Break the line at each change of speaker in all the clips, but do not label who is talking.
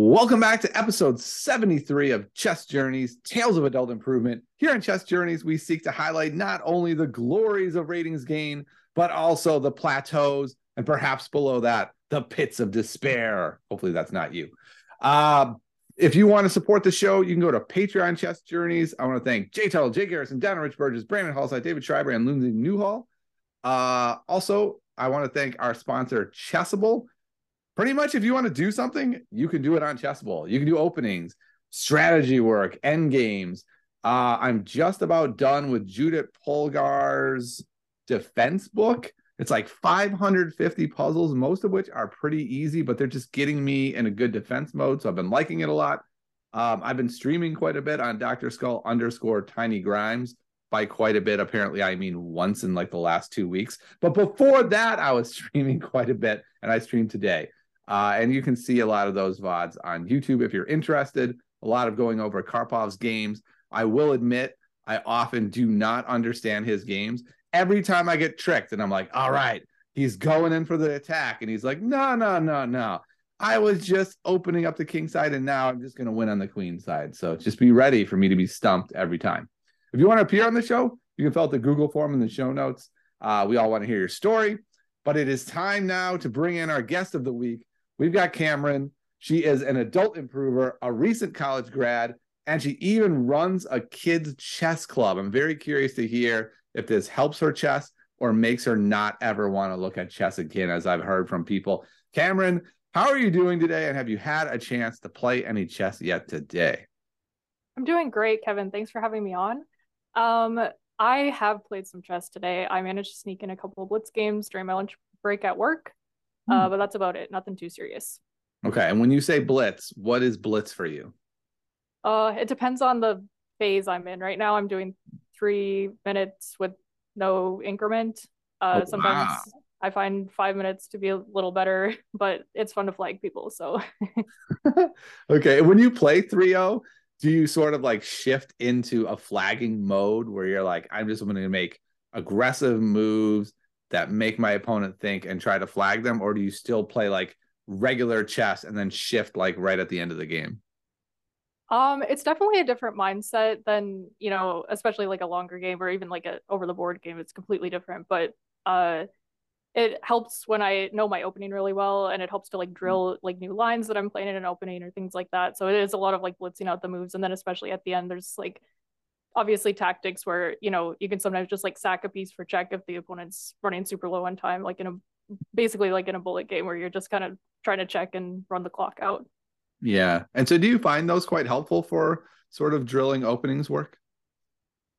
Welcome back to episode 73 of Chess Journeys Tales of Adult Improvement. Here on Chess Journeys, we seek to highlight not only the glories of ratings gain, but also the plateaus and perhaps below that, the pits of despair. Hopefully, that's not you. Uh, if you want to support the show, you can go to Patreon Chess Journeys. I want to thank Jay Tuttle, Jay Garrison, Donna Rich Burgess, Brandon Hallside, David Schreiber, and Lindsay Newhall. Uh, also, I want to thank our sponsor, Chessable pretty much if you want to do something, you can do it on Chessable. You can do openings, strategy work, end games. Uh, I'm just about done with Judith Polgar's defense book. It's like 550 puzzles, most of which are pretty easy, but they're just getting me in a good defense mode. So I've been liking it a lot. Um, I've been streaming quite a bit on Dr. Skull underscore Tiny Grimes. By quite a bit, apparently, I mean once in like the last two weeks. But before that, I was streaming quite a bit, and I streamed today. Uh, and you can see a lot of those VODs on YouTube if you're interested. A lot of going over Karpov's games. I will admit, I often do not understand his games. Every time I get tricked, and I'm like, all right, he's going in for the attack. And he's like, no, no, no, no. I was just opening up the king side, and now I'm just going to win on the queen side. So just be ready for me to be stumped every time. If you want to appear on the show, you can fill out the Google form in the show notes. Uh, we all want to hear your story, but it is time now to bring in our guest of the week. We've got Cameron. She is an adult improver, a recent college grad, and she even runs a kids chess club. I'm very curious to hear if this helps her chess or makes her not ever want to look at chess again, as I've heard from people. Cameron, how are you doing today? And have you had a chance to play any chess yet today?
I'm doing great, Kevin. Thanks for having me on. Um, I have played some chess today. I managed to sneak in a couple of blitz games during my lunch break at work. Uh, hmm. but that's about it. Nothing too serious.
Okay. And when you say blitz, what is blitz for you?
Uh, it depends on the phase I'm in. Right now, I'm doing three minutes with no increment. Uh, oh, sometimes wow. I find five minutes to be a little better, but it's fun to flag people. So,
okay. When you play 3 0, do you sort of like shift into a flagging mode where you're like, I'm just going to make aggressive moves that make my opponent think and try to flag them, or do you still play like regular chess and then shift like right at the end of the game?
Um, it's definitely a different mindset than you know, especially like a longer game or even like a over the board game. It's completely different, but uh, it helps when I know my opening really well, and it helps to like drill like new lines that I'm playing in an opening or things like that. So it is a lot of like blitzing out the moves, and then especially at the end, there's like obviously tactics where you know you can sometimes just like sack a piece for check if the opponent's running super low on time like in a basically like in a bullet game where you're just kind of trying to check and run the clock out.
Yeah. And so do you find those quite helpful for sort of drilling openings work?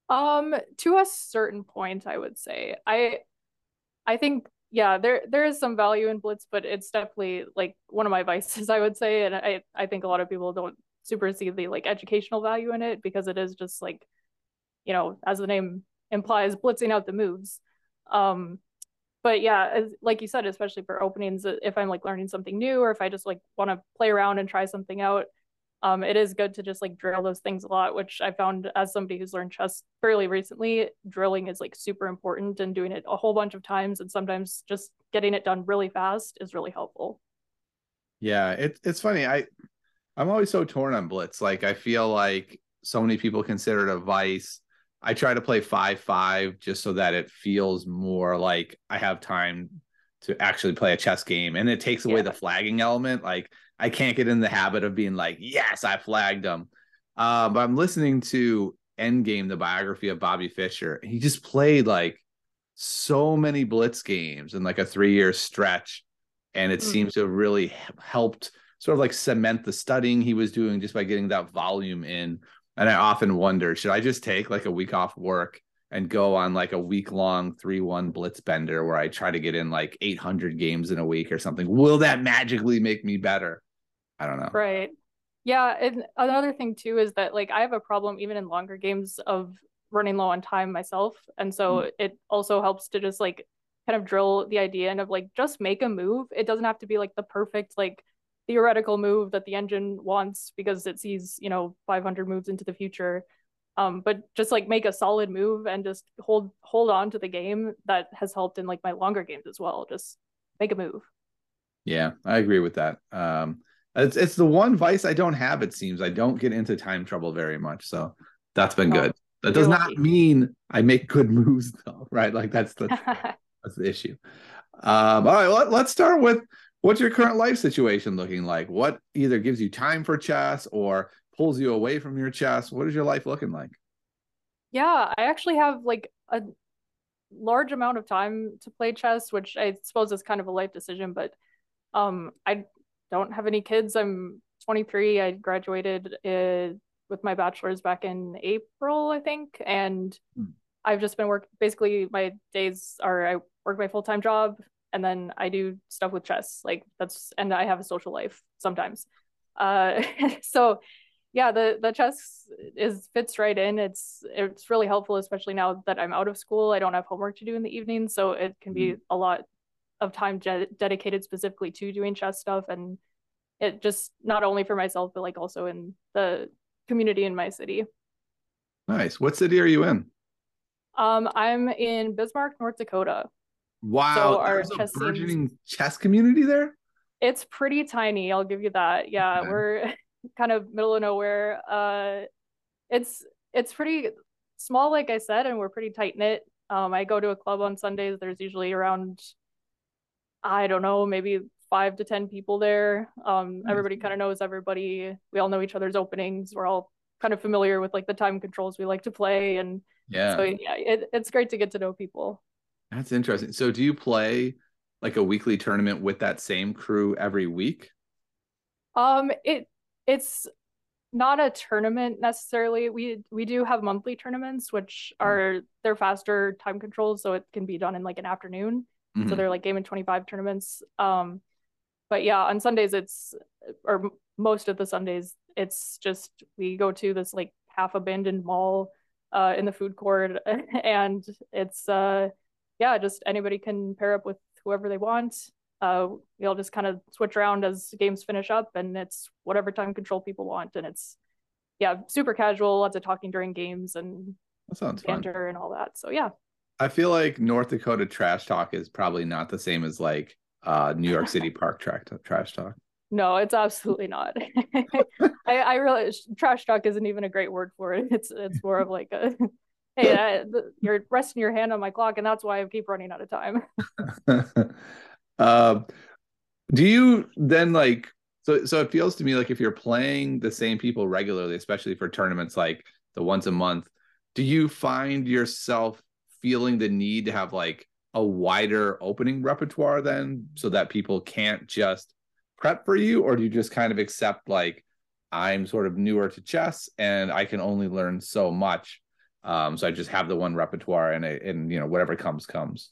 Um to a certain point i would say. I i think yeah there there is some value in blitz but it's definitely like one of my vices i would say. And i i think a lot of people don't super see the like educational value in it because it is just like you know, as the name implies, blitzing out the moves. Um, but yeah, as, like you said, especially for openings, uh, if I'm like learning something new or if I just like want to play around and try something out, um, it is good to just like drill those things a lot, which I found as somebody who's learned chess fairly recently, drilling is like super important and doing it a whole bunch of times and sometimes just getting it done really fast is really helpful.
Yeah, it's it's funny. I I'm always so torn on blitz. Like I feel like so many people consider it a vice I try to play five five just so that it feels more like I have time to actually play a chess game, and it takes away yeah. the flagging element. Like I can't get in the habit of being like, yes, I flagged them. Uh, but I'm listening to Endgame, the biography of Bobby Fischer. He just played like so many blitz games in like a three year stretch, and it mm. seems to have really helped sort of like cement the studying he was doing just by getting that volume in and I often wonder, should I just take like a week off work and go on like a week long 3 1 blitz bender where I try to get in like 800 games in a week or something? Will that magically make me better? I don't know.
Right. Yeah. And another thing too is that like I have a problem even in longer games of running low on time myself. And so mm. it also helps to just like kind of drill the idea and of like just make a move. It doesn't have to be like the perfect like theoretical move that the engine wants because it sees you know 500 moves into the future um, but just like make a solid move and just hold hold on to the game that has helped in like my longer games as well just make a move
yeah i agree with that um, It's it's the one vice I don't have. It seems I don't get into time trouble very much, so that's been
Oh,
good. That does
you're
not
lucky.
mean I make good moves though, right? Like that's the that's the issue. Um, all right, let, let's start with what's your current life situation looking like? What either gives you time for chess or pulls you away from your chess? What is your life looking like?
Yeah, I actually have like a large amount of time to play chess, which I suppose is kind of a life decision, but um I don't have any kids. I'm 23. I graduated uh, with my bachelor's back in April, I think, and
Hmm.
I've just been working basically my days are I work my full-time job and then I do stuff with chess. Like that's and I have a social life sometimes. Uh so yeah, the the chess is fits right in. It's it's really helpful, especially now that I'm out of school. I don't have homework to do in the evening, so it can be a lot of time je- dedicated specifically to doing chess stuff, and it just not only for myself, but like also in the community in my city.
Nice. What city are you in?
Um, I'm in Bismarck, North Dakota.
Wow,
So our
a
chess scenes-
burgeoning chess community there.
It's pretty tiny, I'll give you that. Yeah,
Okay.
we're kind of middle of nowhere. Uh, it's it's pretty small, like I said, and we're pretty tight knit. Um, I go to a club on Sundays. There's usually around, I don't know, maybe five to ten people there. Um,
Nice.
everybody kind of knows everybody. We all know each other's openings. We're all kind of familiar with like the time controls we like to play, and
Yeah,
so yeah, it, it's great to get to know people.
That's interesting. So, do you play like a weekly tournament with that same crew every week?
Um, it it's not a tournament necessarily. We we do have monthly tournaments, which
Hmm.
are they're faster time controls, so it can be done in like an afternoon. So
Mhm.
they're like game and 25 tournaments. Um, but yeah, on Sundays it's or most of the Sundays it's just we go to this like half abandoned mall uh in the food court and it's uh yeah, just anybody can pair up with whoever they want. Uh, we all just kind of switch around as games finish up, and it's whatever time control people want. And it's yeah, super casual, lots of talking during games and
That sounds fun.
banter and all that. So yeah,
I feel like North Dakota trash talk is probably not the same as like uh, New York City park track trash talk.
no, it's absolutely not. I I realize trash talk isn't even a great word for it. It's it's more of like a hey, the, you're resting your hand on my clock, and that's why I keep running out of time.
uh, do you then like so so it feels to me like if you're playing the same people regularly especially for tournaments like the once a month do you find yourself feeling the need to have like a wider opening repertoire then so that people can't just prep for you or do you just kind of accept like i'm sort of newer to chess and i can only learn so much um so i just have the one repertoire and it, and you know whatever comes comes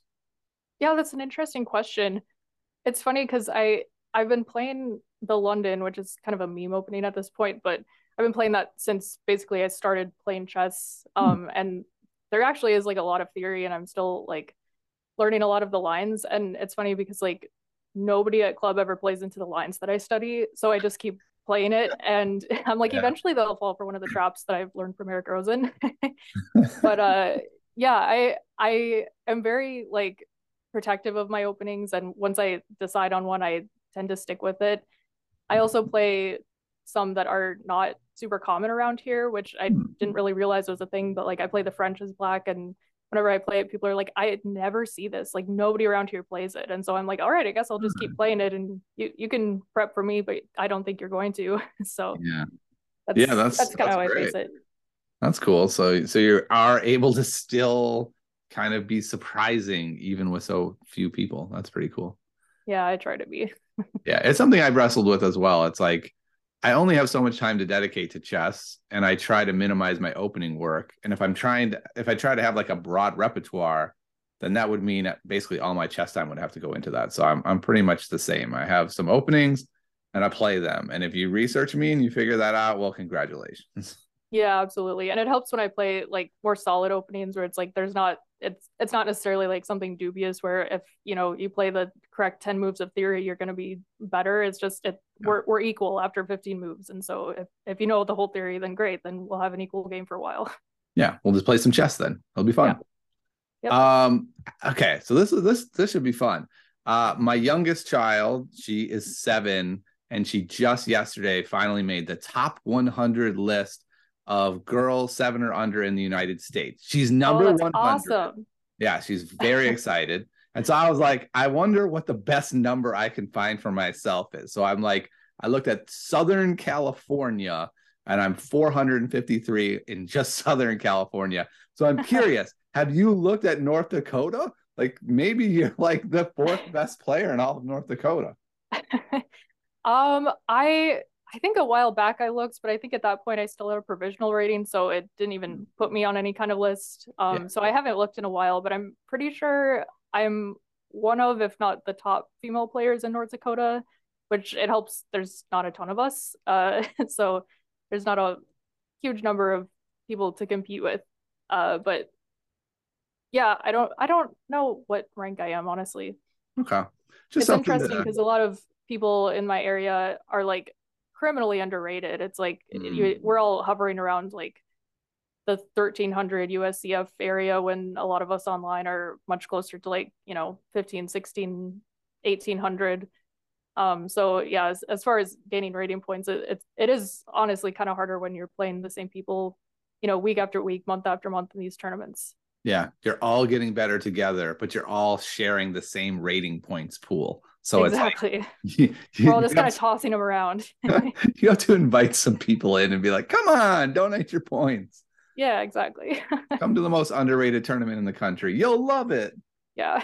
Yeah, that's an interesting question. It's funny because I I've been playing the London, which is kind of a meme opening at this point, but I've been playing that since basically I started playing chess. Um, and there actually is like a lot of theory, and I'm still like learning a lot of the lines. And it's funny because like nobody at club ever plays into the lines that I study, so I just keep playing it, and I'm like
Yeah.
eventually they'll fall for one of the traps that I've learned from Eric Rosen. but uh yeah i i am very like protective of my openings and once i decide on one i tend to stick with it i also play some that are not super common around here which i
Hmm.
didn't really realize was a thing but like i play the french as black and whenever i play it people are like i never see this like nobody around here plays it and so i'm like all right i guess i'll just keep mm-hmm. playing it and you you can prep for me but i don't think you're going to so
yeah
that's
Yeah, that's-
that's kind of how i face it
That's cool. So so you are able to still kind of be surprising even with so few people. That's pretty cool.
yeah i try to be
Yeah, it's something I've wrestled with as well. It's like I only have so much time to dedicate to chess and I try to minimize my opening work. And if I'm trying to if I try to have like a broad repertoire, then that would mean basically all my chess time would have to go into that. So I'm I'm pretty much the same. I have some openings and I play them. And if you research me and you figure that out, well, congratulations.
Yeah, absolutely. And it helps when I play like more solid openings where it's like there's not it's it's not necessarily like something dubious where if you know you play the correct 10 moves of theory you're going to be better. It's just it
Yeah.
we're we're equal after 15 moves. And so if if you know the whole theory then great, then we'll have an equal game for a while.
yeah, we'll just play some chess then. It'll be fun.
Yep.
Um okay, so this is this this should be fun. Uh my youngest child, she is 7 and she just yesterday finally made the top 100 list of girls seven or under in the United States. She's number
oh,
100.
Awesome.
Yeah, she's very excited. And so I was like, I wonder what the best number I can find for myself is. So I'm like, I looked at Southern California and I'm 453 in just Southern California. So I'm curious, have you looked at North Dakota? Like maybe you're like the fourth best player in all of North Dakota.
um, I I think a while back I looked, but I think at that point I still had a provisional rating, so it didn't even put me on any kind of list. Um, yeah. so I haven't looked in a while, but I'm pretty sure I'm one of, if not the top female players in North Dakota, which it helps. There's not a ton of us, uh, so there's not a huge number of people to compete with. Uh, but yeah, I don't I don't know what rank I am honestly.
Okay.
Just it's interesting because a lot of people in my area are like criminally underrated. It's like mm. you, we're all hovering around like the 1300 USCF area when a lot of us online are much closer to like, you know, 15, 16, 1800. Um, so yeah, as, as far as gaining rating points, it, it, it is honestly kind of harder when you're playing the same people, you know, week after week, month after month in these tournaments.
Yeah, you're all getting better together, but you're all sharing the same rating points pool. So
exactly. it's like, you, we're all just kind of tossing them around.
you have to invite some people in and be like, "Come on, donate your points."
Yeah, exactly.
Come to the most underrated tournament in the country. You'll love it.
Yeah.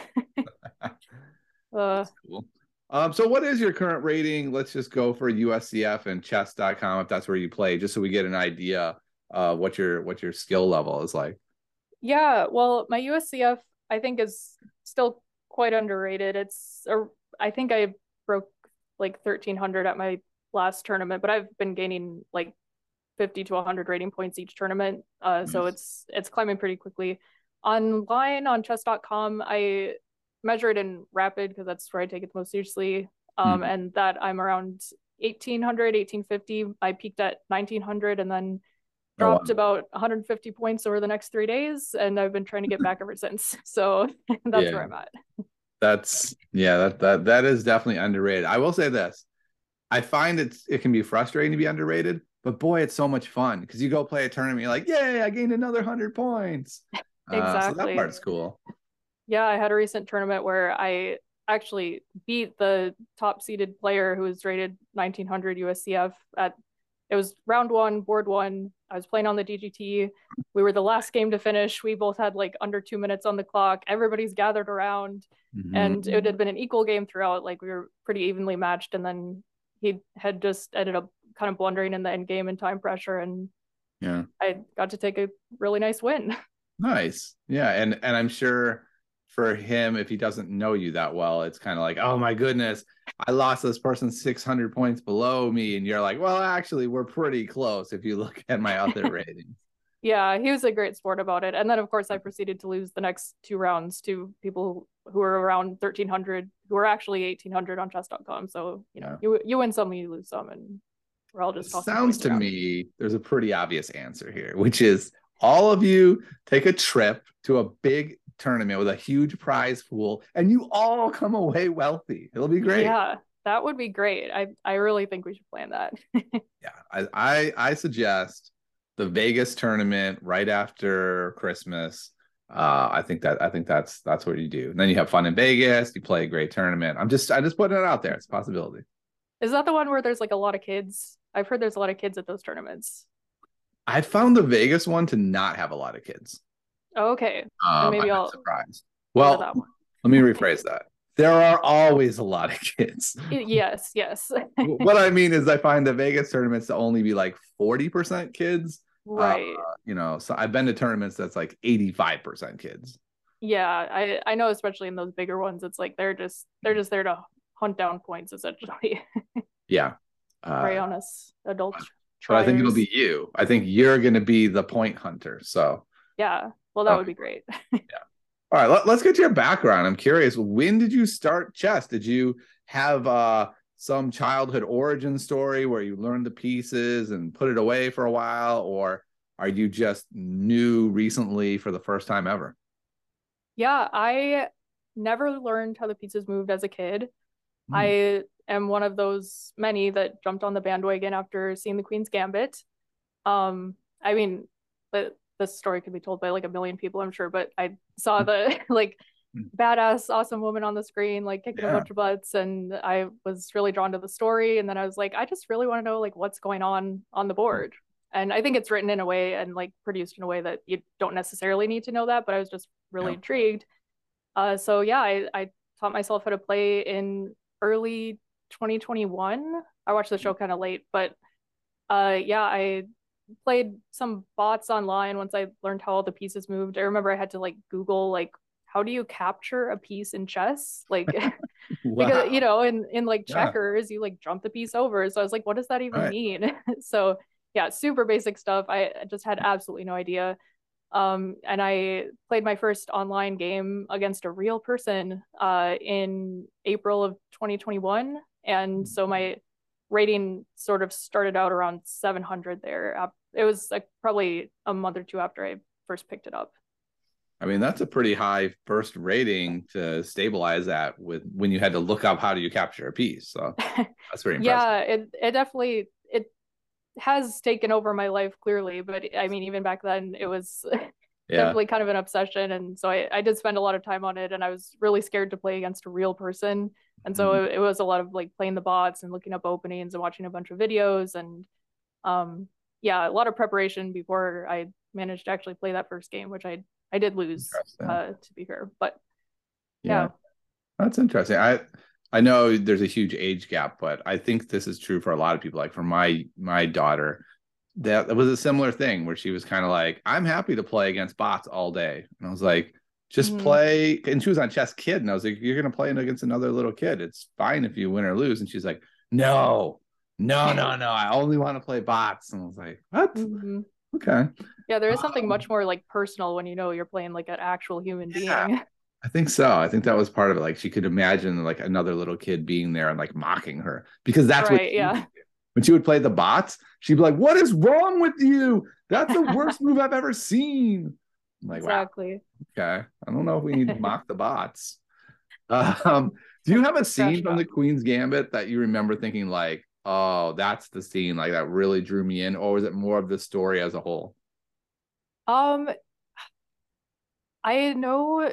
uh, cool. Um, so what is your current rating? Let's just go for USCF and chess.com if that's where you play, just so we get an idea uh what your what your skill level is like.
Yeah, well, my USCF I think is still quite underrated. It's a, I think I broke like 1300 at my last tournament, but I've been gaining like 50 to 100 rating points each tournament. Uh, nice. so it's it's climbing pretty quickly. Online on chess.com, I measure it in rapid because that's where I take it the most seriously. Um, mm. and that I'm around 1800, 1850. I peaked at 1900 and then dropped oh, wow. about 150 points over the next three days and i've been trying to get back ever since so that's yeah. where i'm at
that's yeah that, that that is definitely underrated. I will say this. I find it's it can be frustrating to be underrated but boy it's so much fun because you go play a tournament you're like yay i gained another 100 points. Exactly uh, so that part's cool.
Yeah i had a recent tournament where i actually beat the top seeded player who was rated 1900 uscf at it was round one, board one. I was playing on the DGT. We were the last game to finish. We both had like under two minutes on the clock. Everybody's gathered around, mm-hmm. and it had been an equal game throughout. Like we were pretty evenly matched, and then he had just ended up kind of blundering in the end game and time pressure, and
yeah,
I got to take a really nice win.
Nice, yeah, and and I'm sure for him if he doesn't know you that well it's kind of like oh my goodness i lost this person 600 points below me and you're like well actually we're pretty close if you look at my other ratings
yeah he was a great sport about it and then of course i proceeded to lose the next two rounds to people who were around 1300 who were actually 1800 on chess.com so you know yeah. you, you win some you lose some and we're all just
sounds to around. me there's a pretty obvious answer here which is all of you take a trip to a big tournament with a huge prize pool and you all come away wealthy. It'll be great.
Yeah, that would be great. I, I really think we should plan that.
yeah, I, I, I suggest the Vegas tournament right after Christmas. Uh, I think that I think that's that's what you do. And then you have fun in Vegas. You play a great tournament. I'm just I just putting it out there. It's a possibility.
Is that the one where there's like a lot of kids? I've heard there's a lot of kids at those tournaments.
I found the Vegas one to not have a lot of kids.
Okay. Um, maybe
I'm I'll surprised. Well, let me rephrase that. There are always a lot of kids.
Yes, yes.
what I mean is, I find the Vegas tournaments to only be like 40% kids.
Right.
Uh, you know, so I've been to tournaments that's like 85% kids.
Yeah, I I know, especially in those bigger ones, it's like they're just they're just there to hunt down points essentially.
yeah.
Uh, Prey on us adults.
But I think it'll be you. I think you're going to be the point hunter. So
yeah, well, that okay. would be great.
yeah. All right, let, us get to your background. I'm curious, when did you start chess? Did you have uh, some childhood origin story where you learned the pieces and put it away for a while, or are you just new recently for the first time ever?
Yeah, I never learned how the pieces moved as a kid. Hmm. I am one of those many that jumped on the bandwagon after seeing the Queen's Gambit. Um, I mean, the this story could be told by like a million people, I'm sure, but I saw hmm. the like hmm. badass, awesome woman on the screen, like kicking yeah. a bunch of butts, and I was really drawn to the story. And then I was like, I just really want to know like what's going on on the board. And I think it's written in a way and like produced in a way that you don't necessarily need to know that, but I was just really yeah. intrigued. Uh, so yeah, I, I taught myself how to play in early 2021. I watched the show kind of late, but uh, yeah, I played some bots online once I learned how all the pieces moved. I remember I had to like Google like how do you capture a piece in chess? Like wow. because you know, in in like checkers, yeah. you like jump the piece over. So I was like, what does that even right. mean? so yeah, super basic stuff. I just had absolutely no idea. Um, and I played my first online game against a real person uh, in April of 2021. And so my rating sort of started out around 700 there. Uh, it was like probably a month or two after I first picked it up.
I mean, that's a pretty high first rating to stabilize that with when you had to look up how do you capture a piece. So that's very impressive.
yeah, it it definitely it has taken over my life clearly but i mean even back then it was yeah. definitely kind of an obsession and so I, I did spend a lot of time on it and i was really scared to play against a real person and so mm-hmm. it, it, was a lot of like playing the bots and looking up openings and watching a bunch of videos and um yeah a lot of preparation before i managed to actually play that first game which i i did lose uh to be fair but yeah. yeah
that's interesting i I know there's a huge age gap, but I think this is true for a lot of people. Like for my my daughter, that, that was a similar thing where she was kind of like, "I'm happy to play against bots all day," and I was like, "Just mm-hmm. play." And she was on ChessKid, and I was like, "You're gonna play against another little kid. It's fine if you win or lose." And she's like, "No, no, no, no. I only want to play bots." And I was like, "What?" Mm-hmm. Okay.
Yeah, there is something um, much more like personal when you know you're playing like an actual human yeah. being.
I think so. I think that was part of it. Like she could imagine like another little kid being there and like mocking her because that's
right,
what
yeah.
When she would play the bots, she'd be like, "What is wrong with you? That's the worst move I've ever seen." I'm like,
exactly.
Wow. Okay. I don't know if we need to mock the bots. Um, do you have a scene from the Queen's Gambit that you remember thinking like, "Oh, that's the scene like that really drew me in," or was it more of the story as a whole?
Um, I know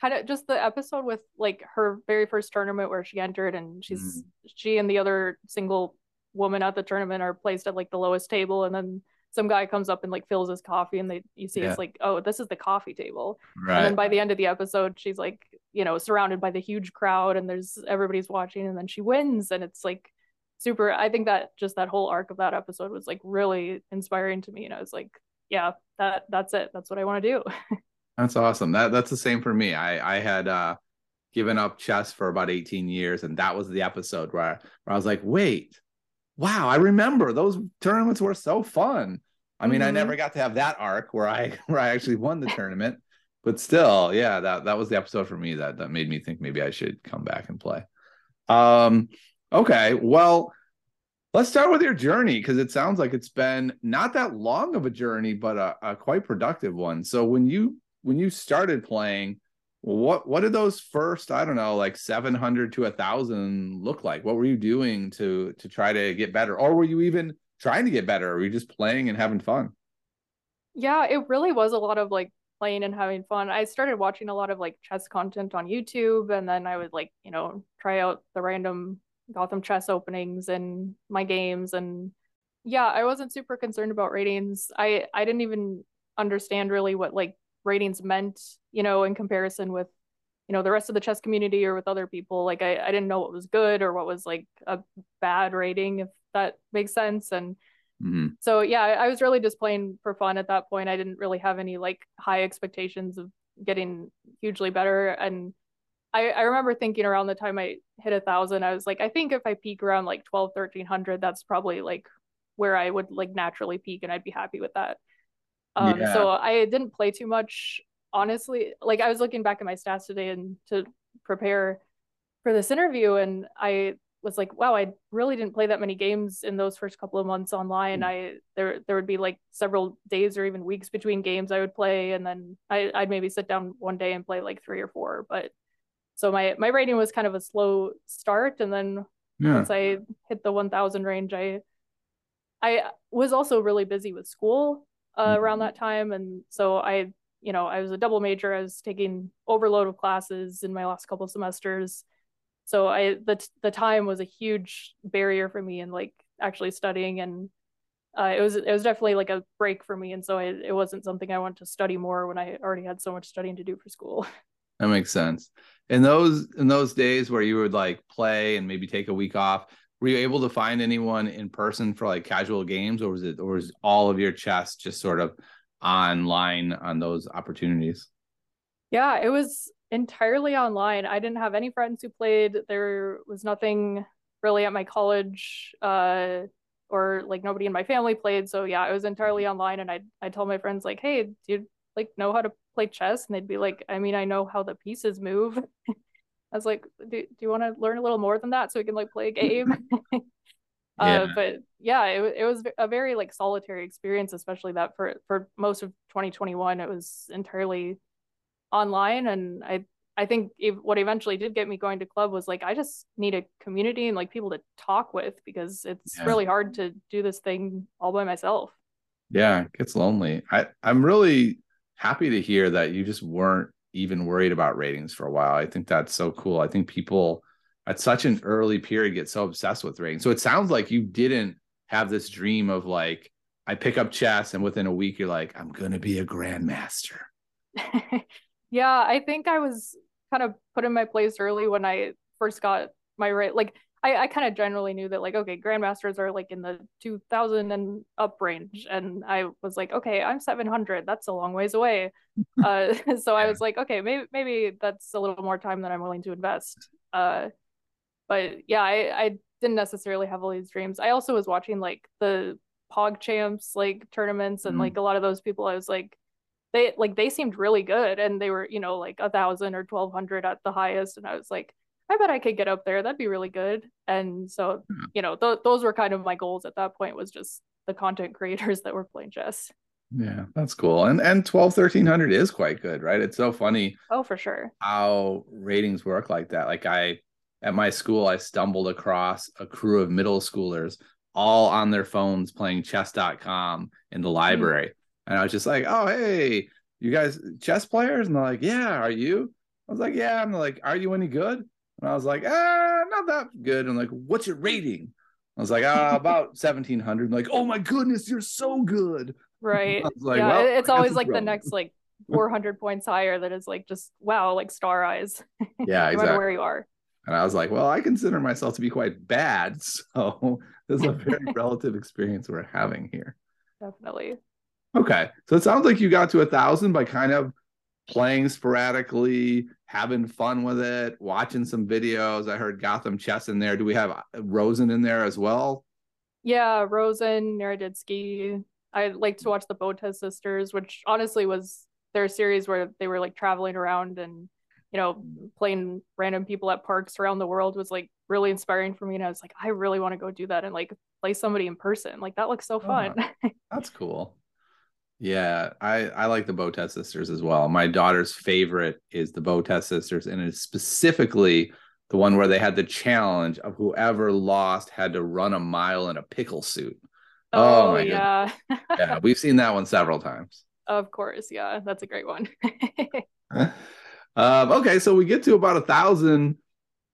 kind of just the episode with like her very first tournament where she entered and she's mm. she and the other single woman at the tournament are placed at like the lowest table and then some guy comes up and like fills his coffee and they you see yeah. it's like oh this is the coffee table right. and then by the end of the episode she's like you know surrounded by the huge crowd and there's everybody's watching and then she wins and it's like super i think that just that whole arc of that episode was like really inspiring to me and i was like yeah that that's it that's what i want to do
That's awesome. That that's the same for me. I I had uh given up chess for about 18 years and that was the episode where, where I was like, "Wait. Wow, I remember those tournaments were so fun." I mean, mm-hmm. I never got to have that arc where I where I actually won the tournament, but still, yeah, that that was the episode for me that that made me think maybe I should come back and play. Um okay, well, let's start with your journey because it sounds like it's been not that long of a journey, but a, a quite productive one. So when you when you started playing, what what did those first I don't know like seven hundred to a thousand look like? What were you doing to to try to get better, or were you even trying to get better? Are we just playing and having fun?
Yeah, it really was a lot of like playing and having fun. I started watching a lot of like chess content on YouTube, and then I would like you know try out the random Gotham chess openings and my games and yeah, I wasn't super concerned about ratings. I I didn't even understand really what like ratings meant, you know, in comparison with, you know, the rest of the chess community or with other people. Like I, I didn't know what was good or what was like a bad rating, if that makes sense. And mm-hmm. so yeah, I, I was really just playing for fun at that point. I didn't really have any like high expectations of getting hugely better. And I, I remember thinking around the time I hit a thousand, I was like, I think if I peak around like 12, 1300, that's probably like where I would like naturally peak and I'd be happy with that. Um, yeah. So I didn't play too much, honestly. Like I was looking back at my stats today and to prepare for this interview, and I was like, wow, I really didn't play that many games in those first couple of months online. Mm. I there there would be like several days or even weeks between games I would play, and then I, I'd maybe sit down one day and play like three or four. But so my my rating was kind of a slow start, and then yeah. once I hit the 1000 range, I I was also really busy with school uh, mm-hmm. around that time, and so I, you know, I was a double major. I was taking overload of classes in my last couple of semesters, so I the the time was a huge barrier for me in like actually studying, and uh, it was it was definitely like a break for me, and so I, it wasn't something I wanted to study more when I already had so much studying to do for school.
That makes sense. In those in those days where you would like play and maybe take a week off, were you able to find anyone in person for like casual games or was it or was all of your chess just sort of online on those opportunities?
Yeah it was entirely online. I didn't have any friends who played. There was nothing really at my college uh or like nobody in my family played. So yeah it was entirely online and i i told my friends like hey do you like know how to play chess? And they'd be like i mean i know how the pieces move. I was like, do, do you want to learn a little more than that so we can like play a game? uh, yeah. but yeah, it, it was a very like solitary experience, especially that for, for most of 2021, it was entirely online. And I, I think if, what eventually did get me going to club was like, I just need a community and like people to talk with because it's yeah. really hard to do this thing all by myself.
Yeah, it gets lonely. I, I'm really happy to hear that you just weren't even worried about ratings for a while. I think that's so cool. I think people at such an early period get so obsessed with ratings. So it sounds like you didn't have this dream of like, I pick up chess and within a week you're like, I'm going to be a grandmaster.
yeah, I think I was kind of put in my place early when I first got my rate. Like I, I kind of generally knew that like okay grandmasters are like in the 2000 and up range and i was like okay i'm 700 that's a long ways away uh, so i was like okay maybe maybe that's a little more time than i'm willing to invest uh, but yeah I, I didn't necessarily have all these dreams i also was watching like the PogChamps like tournaments and mm. like a lot of those people i was like they like they seemed really good and they were you know like a thousand or 1200 at the highest and i was like I bet I could get up there. That'd be really good. And so, hmm. you know, th- those were kind of my goals at that point was just the content creators that were playing chess.
Yeah, that's cool. And and 12 1300 is quite good, right? It's so funny.
Oh, for sure.
How ratings work like that. Like I at my school I stumbled across a crew of middle schoolers all on their phones playing chess.com in the hmm. library. And I was just like, "Oh, hey, you guys chess players?" And they're like, "Yeah, are you?" I was like, "Yeah." I'm like, "Are you any good?" And I was like, ah, not that good. And like, what's your rating? I was like, ah, about 1700. like, oh my goodness, you're so good.
Right. Like, yeah, well, it's always like the next like 400 points higher that is like just wow, like star eyes.
Yeah, no exactly.
where you are.
And I was like, well, I consider myself to be quite bad. So this is a very relative experience we're having here.
Definitely.
Okay. So it sounds like you got to a thousand by kind of playing sporadically, having fun with it, watching some videos. I heard Gotham Chess in there. Do we have uh, Rosen in there as well?
Yeah, Rosen, Naroditsky. I like to watch the Botez sisters, which honestly was their series where they were like traveling around and you know playing random people at parks around the world was like really inspiring for me and i was like i really want to go do that and like play somebody in person like that looks so oh, fun
oh, that's cool yeah, I I like the Botez sisters as well. My daughter's favorite is the Botez sisters, and it's specifically the one where they had the challenge of whoever lost had to run a mile in a pickle suit.
Oh, oh my yeah,
yeah, we've seen that one several times.
Of course, yeah, that's a great one.
um, okay, so we get to about a thousand.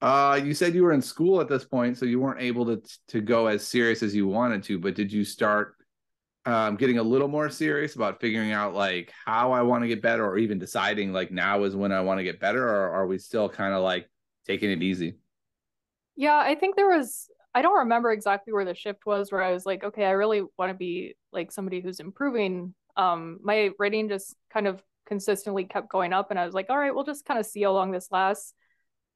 Uh, you said you were in school at this point, so you weren't able to to go as serious as you wanted to. But did you start um, getting a little more serious about figuring out like how I want to get better, or even deciding like now is when I want to get better, or are we still kind of like taking it easy?
Yeah, I think there was. I don't remember exactly where the shift was where I was like, okay, I really want to be like somebody who's improving. Um, my rating just kind of consistently kept going up, and I was like, all right, we'll just kind of see how long this lasts.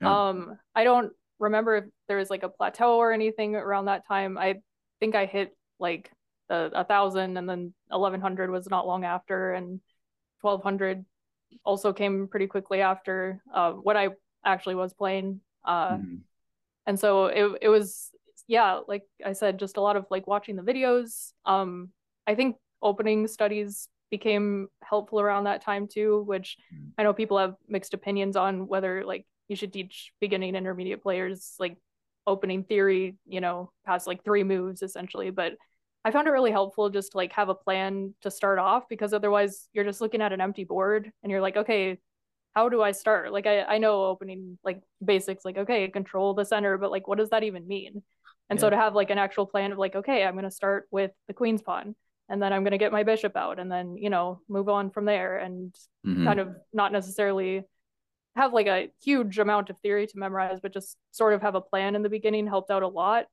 Yeah. Um, I don't remember if there was like a plateau or anything around that time. I think I hit like the a thousand and then 1100 was not long after and 1200 also came pretty quickly after uh, what I actually was playing. Uh, mm-hmm. And so it, it was, yeah, like I said, just a lot of like watching the videos. Um, I think opening studies became helpful around that time too, which mm-hmm. I know people have mixed opinions on whether like you should teach beginning intermediate players like opening theory, you know, past like three moves essentially. But I found it really helpful just to like have a plan to start off because otherwise you're just looking at an empty board and you're like, okay, how do I start? Like I, I know opening like basics, like, okay, control the center, but like what does that even mean? And yeah. so to have like an actual plan of like, okay, I'm gonna start with the queen's pawn and then I'm gonna get my bishop out and then, you know, move on from there and mm-hmm. kind of not necessarily have like a huge amount of theory to memorize, but just sort of have a plan in the beginning helped out a lot.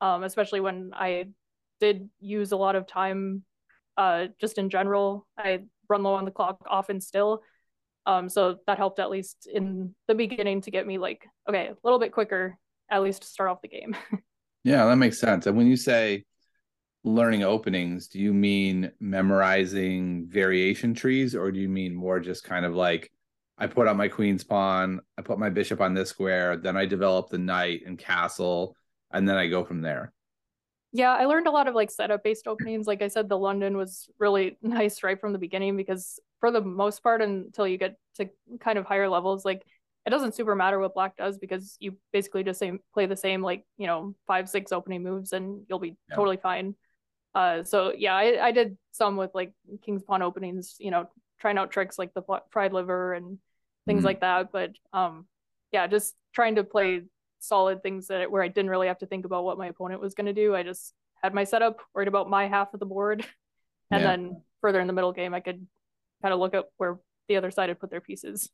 Um, especially when I did use a lot of time uh, just in general. I run low on the clock often still. Um, so that helped at least in the beginning to get me like, okay, a little bit quicker, at least to start off the game.
yeah, that makes sense. And when you say learning openings, do you mean memorizing variation trees or do you mean more just kind of like I put out my queen's pawn, I put my bishop on this square, then I develop the knight and castle, and then I go from there.
Yeah, I learned a lot of like setup based openings. Like I said, the London was really nice right from the beginning because for the most part, until you get to kind of higher levels, like it doesn't super matter what black does because you basically just same play the same like you know five six opening moves and you'll be yeah. totally fine. Uh, so yeah, I, I did some with like king's pawn openings, you know, trying out tricks like the fried liver and things mm-hmm. like that. But um, yeah, just trying to play solid things that where I didn't really have to think about what my opponent was going to do. I just had my setup, worried about my half of the board, and yeah. then further in the middle game, I could kind of look at where the other side had put their pieces.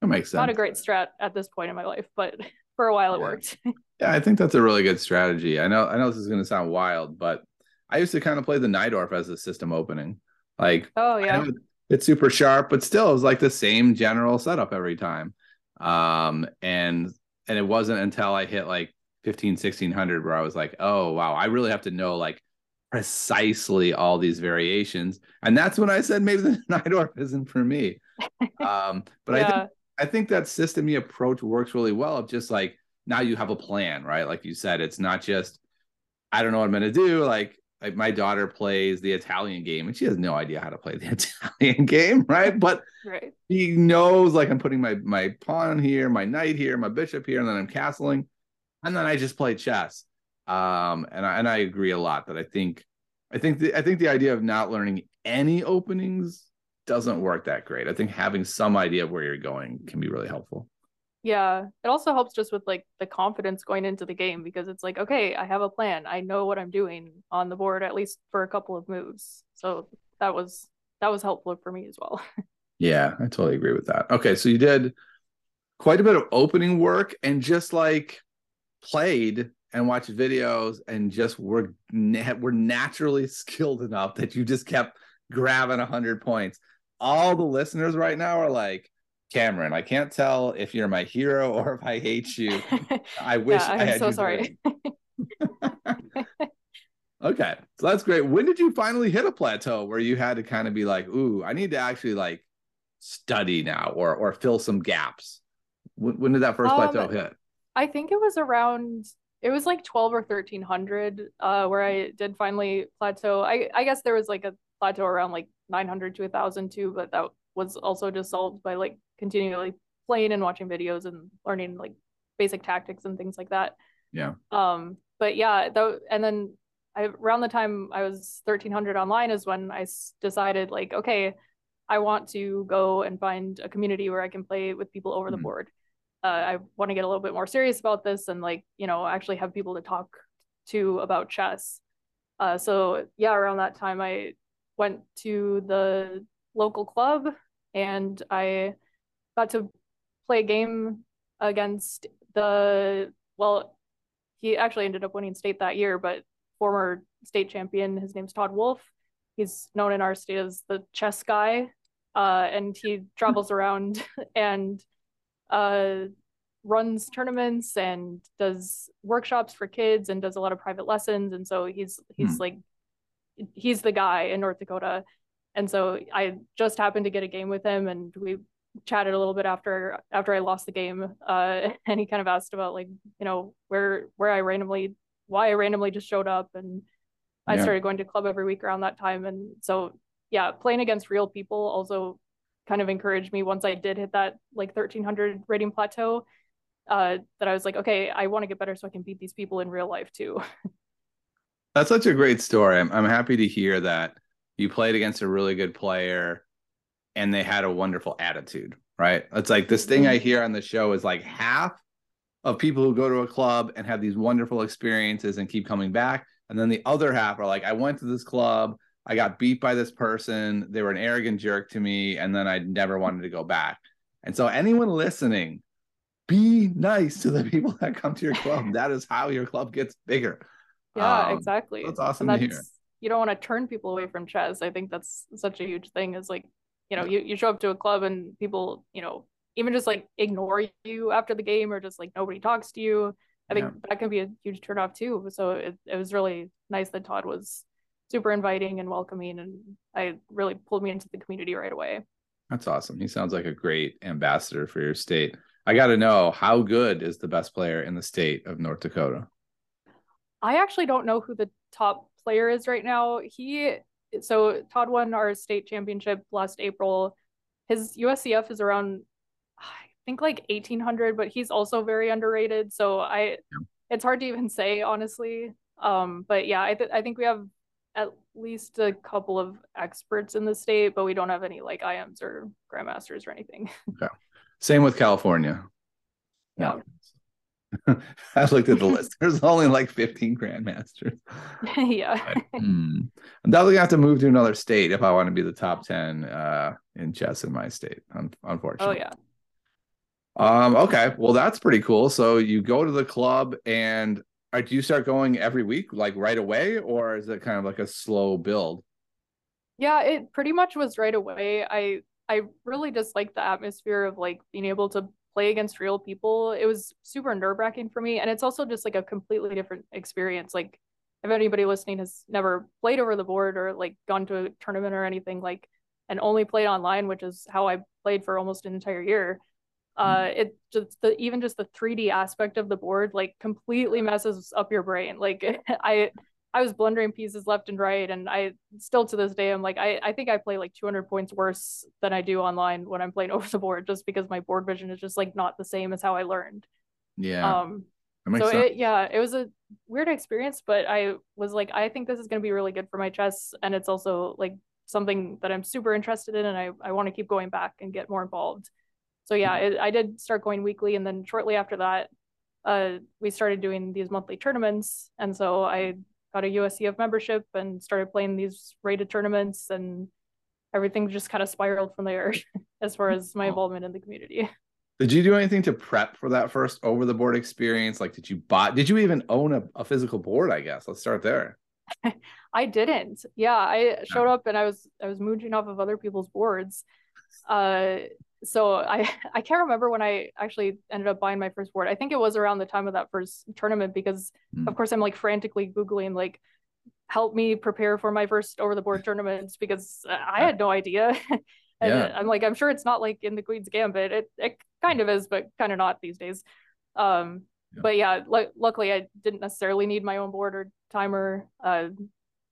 That makes sense.
Not a great strat at this point in my life, but for a while it yeah. worked.
yeah, I think that's a really good strategy. I know I know this is going to sound wild, but I used to kind of play the Najdorf as a system opening. Like,
oh yeah,
it's super sharp, but still, it was like the same general setup every time. Um, and and it wasn't until I hit like 15, 1600 where I was like, oh wow, I really have to know like precisely all these variations. And that's when I said maybe the Najdorf isn't for me. Um, but yeah. I think I think that system approach works really well of just like now you have a plan, right? Like you said, it's not just I don't know what I'm gonna do. Like like my daughter plays the Italian game and she has no idea how to play the Italian game, right? But
right.
he knows like I'm putting my my pawn here, my knight here, my bishop here, and then I'm castling, and then I just play chess. Um, and I and I agree a lot that I think I think the I think the idea of not learning any openings doesn't work that great. I think having some idea of where you're going can be really helpful.
Yeah, it also helps just with like the confidence going into the game because it's like, okay, I have a plan. I know what I'm doing on the board at least for a couple of moves. So that was that was helpful for me as well.
yeah, I totally agree with that. Okay, so you did quite a bit of opening work and just like played and watched videos and just were were naturally skilled enough that you just kept grabbing 100 points. All the listeners right now are like Cameron, I can't tell if you're my hero or if I hate you. I wish yeah, I'm I had so sorry. okay, so that's great. When did you finally hit a plateau where you had to kind of be like, "Ooh, I need to actually like study now or or fill some gaps"? When, when did that first um, plateau hit?
I think it was around. It was like twelve or thirteen hundred, uh, where I did finally plateau. I I guess there was like a plateau around like nine hundred to a thousand too, but that was also just solved by like continually playing and watching videos and learning like basic tactics and things like that.
Yeah.
Um, but yeah, though, and then I, around the time I was 1300 online is when I decided like, okay, I want to go and find a community where I can play with people over mm-hmm. the board. Uh, I want to get a little bit more serious about this and like, you know, actually have people to talk to about chess. Uh, so yeah, around that time I went to the local club and I got to play a game against the well, he actually ended up winning state that year, but former state champion. His name's Todd Wolf. He's known in our state as the chess guy, uh, and he travels around and uh, runs tournaments and does workshops for kids and does a lot of private lessons. And so he's he's hmm. like he's the guy in North Dakota. And so I just happened to get a game with him, and we chatted a little bit after after I lost the game, uh, and he kind of asked about like you know where where I randomly why I randomly just showed up, and I yeah. started going to club every week around that time, and so yeah, playing against real people also kind of encouraged me once I did hit that like 1300 rating plateau. uh, that I was like, okay, I want to get better so I can beat these people in real life too.
That's such a great story. I'm, I'm happy to hear that you played against a really good player and they had a wonderful attitude, right? It's like this thing I mm-hmm. hear on the show is like half of people who go to a club and have these wonderful experiences and keep coming back. And then the other half are like, I went to this club, I got beat by this person, they were an arrogant jerk to me, and then I never wanted to go back. And so, anyone listening, be nice to the people that come to your club. that is how your club gets bigger.
Yeah, um, exactly.
That's awesome that's, to hear.
You don't want to turn people away from chess. I think that's such a huge thing. Is like, you know, you, you show up to a club and people, you know, even just like ignore you after the game or just like nobody talks to you. I think yeah. that can be a huge turnoff too. So it, it was really nice that Todd was super inviting and welcoming and I really pulled me into the community right away.
That's awesome. He sounds like a great ambassador for your state. I got to know how good is the best player in the state of North Dakota?
I actually don't know who the top player is right now. He so Todd won our state championship last April. His USCF is around I think like 1800, but he's also very underrated. So I yeah. it's hard to even say honestly. Um but yeah, I th- I think we have at least a couple of experts in the state, but we don't have any like IMs or grandmasters or anything.
Okay. Same with California.
Yeah.
I looked at the list. There's only like 15 grandmasters.
yeah.
But, hmm. I'm definitely gonna have to move to another state if I want to be the top 10 uh, in chess in my state. Un- unfortunately.
Oh yeah.
Um. Okay. Well, that's pretty cool. So you go to the club, and uh, do you start going every week, like right away, or is it kind of like a slow build?
Yeah, it pretty much was right away. I I really just like the atmosphere of like being able to play against real people. It was super nerve wracking for me. And it's also just like a completely different experience. Like, if anybody listening has never played over the board or like gone to a tournament or anything, like, and only played online, which is how I played for almost an entire year. Uh, mm-hmm. it just the even just the 3D aspect of the board like completely messes up your brain. Like I I was blundering pieces left and right, and I still to this day I'm like I I think I play like 200 points worse than I do online when I'm playing over the board, just because my board vision is just like not the same as how I learned.
Yeah.
Um. So it, yeah, it was a weird experience, but I was like, I think this is going to be really good for my chess, and it's also like something that I'm super interested in, and I I want to keep going back and get more involved. So yeah, it, I did start going weekly, and then shortly after that, uh, we started doing these monthly tournaments, and so I got a USCF membership and started playing these rated tournaments and everything just kind of spiraled from there as far as my involvement in the community.
Did you do anything to prep for that first over the board experience? Like, did you buy, did you even own a, a physical board? I guess let's start there.
I didn't. Yeah. I showed up and I was, I was mooching off of other people's boards. Uh, so I I can't remember when I actually ended up buying my first board. I think it was around the time of that first tournament because mm. of course I'm like frantically googling like help me prepare for my first over the board tournaments because I had no idea. and yeah. I'm like I'm sure it's not like in the Queen's Gambit. It it kind of is, but kind of not these days. Um, yeah. but yeah, l- luckily I didn't necessarily need my own board or timer. Uh,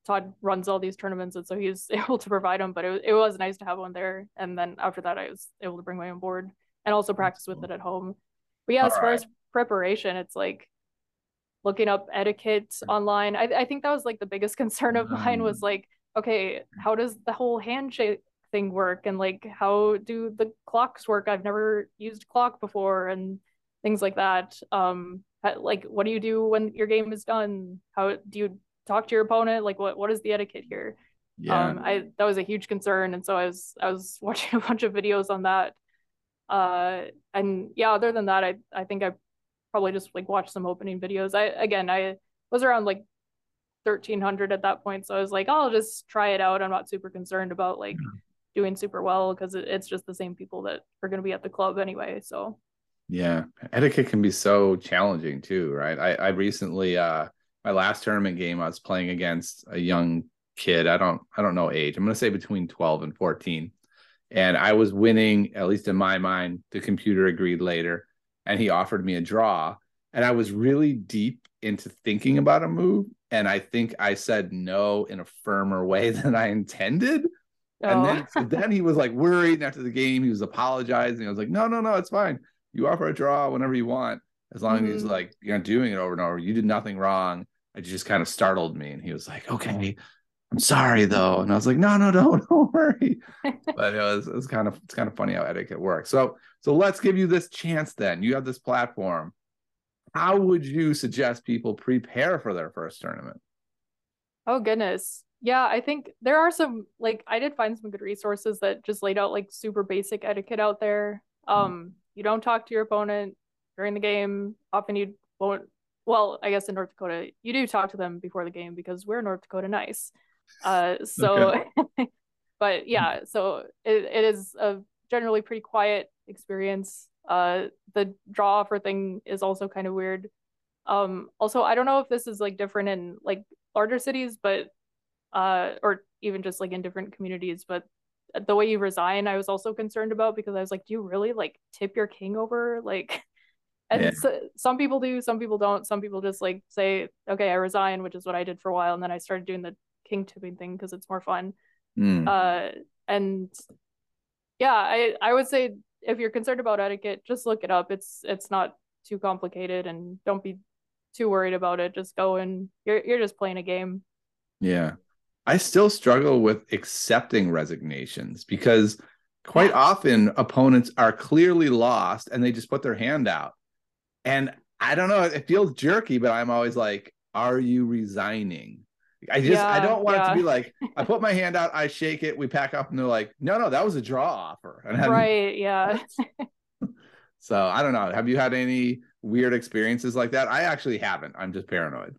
Todd runs all these tournaments, and so he's able to provide them. But it, it was nice to have one there. And then after that, I was able to bring my own board and also practice with it at home. But yeah, all as far right. as preparation, it's like looking up etiquette online. I, I think that was like the biggest concern of mine was mm. like, okay, how does the whole handshake thing work? And like, how do the clocks work? I've never used clock before and things like that. Um, like, what do you do when your game is done? How do you talk to your opponent like what what is the etiquette here? Yeah. Um, i that was a huge concern and so i was i was watching a bunch of videos on that. Uh and yeah other than that i i think i probably just like watched some opening videos. I again i was around like 1300 at that point so i was like oh, i'll just try it out. I'm not super concerned about like yeah. doing super well because it, it's just the same people that are going to be at the club anyway so.
Yeah. Etiquette can be so challenging too right? I i recently uh my last tournament game, I was playing against a young kid. I don't I don't know age. I'm gonna say between 12 and 14. And I was winning, at least in my mind. The computer agreed later, and he offered me a draw. And I was really deep into thinking about a move. And I think I said no in a firmer way than I intended. Oh. And then, so then he was like worried. And after the game, he was apologizing. I was like, no, no, no, it's fine. you offer a draw whenever you want, as long
Mhm.
as he's like you're not doing it over and over. You did nothing wrong. It just kind of startled me. And he was like, okay, I'm sorry though. And I was like, no, no, no, don't worry. but it was it was kind of it's kind of funny how etiquette works. So so let's give you this chance then. You have this platform. How would you suggest people prepare for their first tournament?
Oh goodness. Yeah, I think there are some like I did find some good resources that just laid out like super basic etiquette out there. Um, you don't talk to your opponent during the game. Often you won't well, I guess in North Dakota, you do talk to them before the game because we're North Dakota nice. Uh so but yeah, so it, it is a generally pretty quiet experience. Uh the draw offer thing is also kind of weird. Um also I don't know if this is like different in like larger cities, but uh, or even just like in different communities, but the way you resign, I was also concerned about because I was like, do you really like tip your king over? Like, and
Yeah.
so, some people do, some people don't. Some people just like say, okay, I resign, which is what I did for a while, and then I started doing the king tipping thing because it's more fun.
Hmm.
Uh, and yeah, I I would say if you're concerned about etiquette, just look it up. It's it's not too complicated, and don't be too worried about it. Just go and you're you're just playing a game.
Yeah. I still struggle with accepting resignations because quite often opponents are clearly lost and they just put their hand out. And I don't know, it feels jerky, but I'm always like, are you resigning? I just I don't want it to be like I put my hand out, I shake it, we pack up, and they're like, no, no, that was a draw offer.
Right, yeah.
So I don't know. Have you had any weird experiences like that? I actually haven't. I'm just paranoid.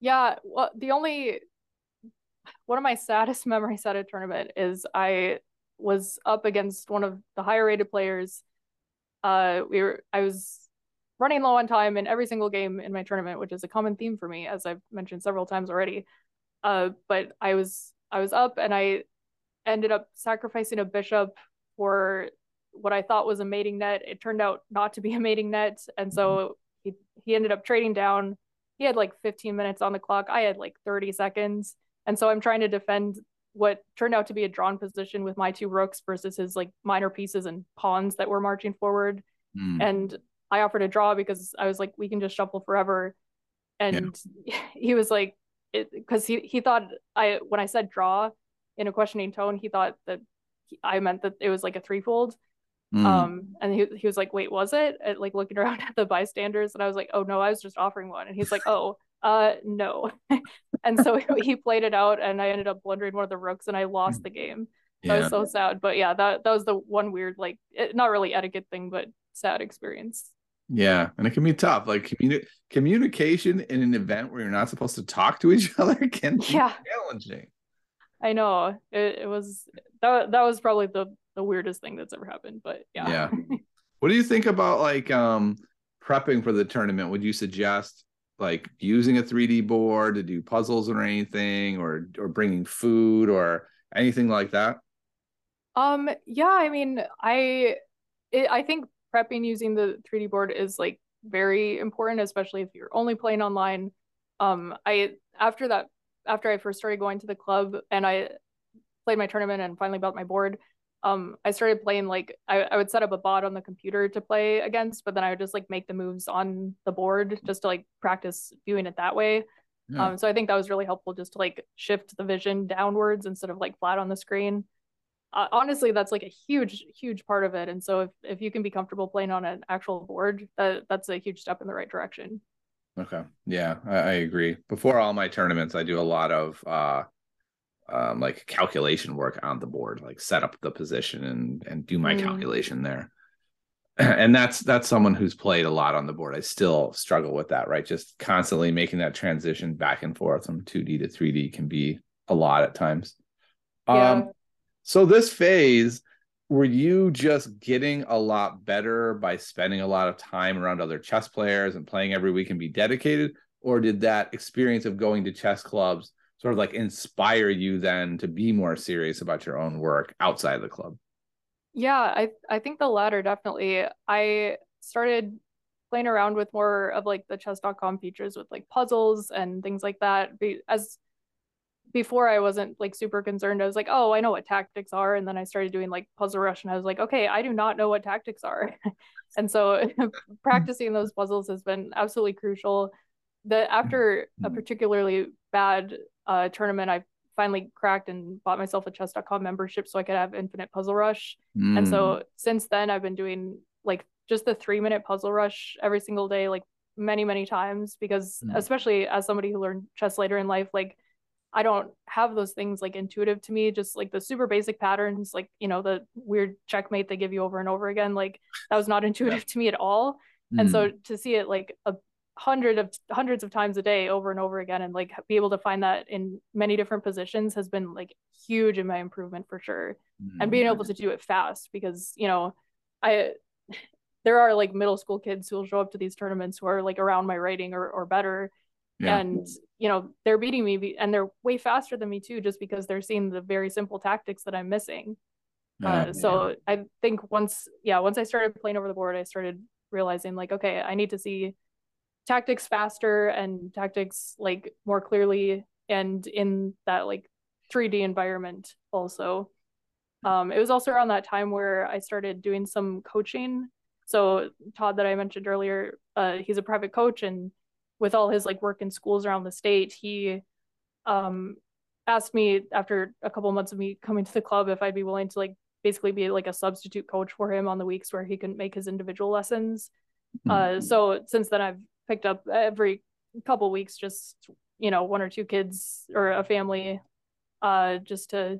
Yeah, well, the only one of my saddest memories at a tournament is I was up against one of the higher rated players. Uh, we were I was running low on time in every single game in my tournament, which is a common theme for me, as I've mentioned several times already. Uh, but I was I was up and I ended up sacrificing a bishop for what I thought was a mating net. It turned out not to be a mating net, and so he he ended up trading down. He had like 15 minutes on the clock. I had like 30 seconds, and so I'm trying to defend what turned out to be a drawn position with my two rooks versus his like minor pieces and pawns that were marching forward.
Hmm.
And I offered a draw because I was like, we can just shuffle forever. And he was like, because he he thought I when I said draw in a questioning tone, he thought that he, I meant that it was like a threefold.
Hmm.
Um, and he he was like, "Wait, was it?" And, like looking around at the bystanders, and I was like, "Oh no, I was just offering one." And he's like, "Oh, uh, no." and so he played it out, and I ended up blundering one of the rooks, and I lost the game. That
yeah.
was so sad. But yeah, that that was the one weird, like, it, not really etiquette thing, but sad experience.
Yeah, and it can be tough. Like communi- communication in an event where you're not supposed to talk to each other can be
Yeah.
challenging.
I know it, it was that that was probably the the weirdest thing that's ever happened. But yeah,
Yeah. What do you think about like um prepping for the tournament? Would you suggest like using a 3D board to do puzzles or anything or or bringing food or anything like that?
Um, yeah, I mean, I it, I think prepping using the 3D board is like very important, especially if you're only playing online. Um, I after that after I first started going to the club and I played my tournament and finally built my board, um, I started playing like I, I would set up a bot on the computer to play against, but then I would just like make the moves on the board just to like practice viewing it that way.
Yeah.
Um, so I think that was really helpful just to like shift the vision downwards instead of like flat on the screen. Uh, honestly, that's like a huge, huge part of it. And so if, if you can be comfortable playing on an actual board, that that's a huge step in the right direction.
Okay. Yeah, I, I agree. Before all my tournaments, I do a lot of uh um like calculation work on the board, like set up the position and and do my
Mm.
calculation there. And that's that's someone who's played a lot on the board. I still struggle with that, right? Just constantly making that transition back and forth from 2D to 3D can be a lot at times.
Yeah.
Um so this phase were you just getting a lot better by spending a lot of time around other chess players and playing every week and be dedicated or did that experience of going to chess clubs sort of like inspire you then to be more serious about your own work outside the club
Yeah, I I think the latter definitely. I started playing around with more of like the chess.com features with like puzzles and things like that. As before I wasn't like super concerned. I was like, oh, I know what tactics are. And then I started doing like puzzle rush and I was like, okay, I do not know what tactics are. and so practicing those puzzles has been absolutely crucial. That after a mm-hmm. particularly bad uh, tournament, I finally cracked and bought myself a chess.com membership so I could have infinite puzzle rush. Mm. And so since then I've been doing like just the three minute puzzle rush every single day, like many, many times because mm. especially as somebody who learned chess later in life, like I don't have those things like intuitive to me, just like the super basic patterns, like, you know, the weird checkmate they give you over and over again. Like that was not intuitive yeah. to me at all. Mm. And so to see it like a hundred of hundreds of times a day over and over again and like be able to find that in many different positions has been like huge in my improvement for sure. Mm. And being able to do it fast because, you know, I there are like middle school kids who will show up to these tournaments who are like around my rating or, or better yeah. and you know they're beating me and they're way faster than me too just because they're seeing the very simple tactics that i'm missing yeah, uh, so yeah. i think once yeah once i started playing over the board i started realizing like okay i need to see tactics faster and tactics like more clearly and in that like 3d environment also um, it was also around that time where i started doing some coaching so todd that i mentioned earlier uh, he's a private coach and with all his like work in schools around the state, he um, asked me after a couple months of me coming to the club if I'd be willing to like basically be like a substitute coach for him on the weeks where he couldn't make his individual lessons. Uh, mm-hmm. Uh, so since then, I've picked up every couple weeks just you know one or two kids or a family, uh, just to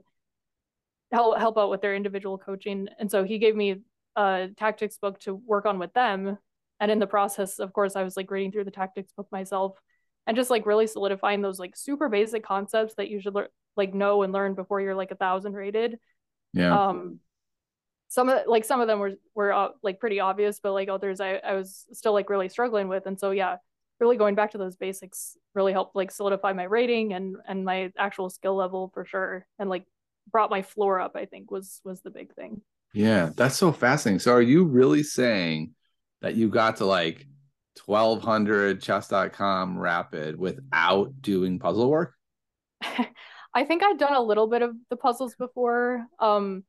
help help out with their individual coaching. And so he gave me a tactics book to work on with them and in the process of course i was like reading through the tactics book myself and just like really solidifying those like super basic concepts that you should le- like know and learn before you're like a thousand rated.
Yeah.
Um some of like some of them were were uh, like pretty obvious but like others I, I was still like really struggling with. And so yeah really going back to those basics really helped like solidify my rating and and my actual skill level for sure. And like brought my floor up i think was was the big thing.
Yeah that's so fascinating. So are you really saying that you got to like 1200 chess.com rapid without doing puzzle work?
I think I'd done a little bit of the puzzles before. Um,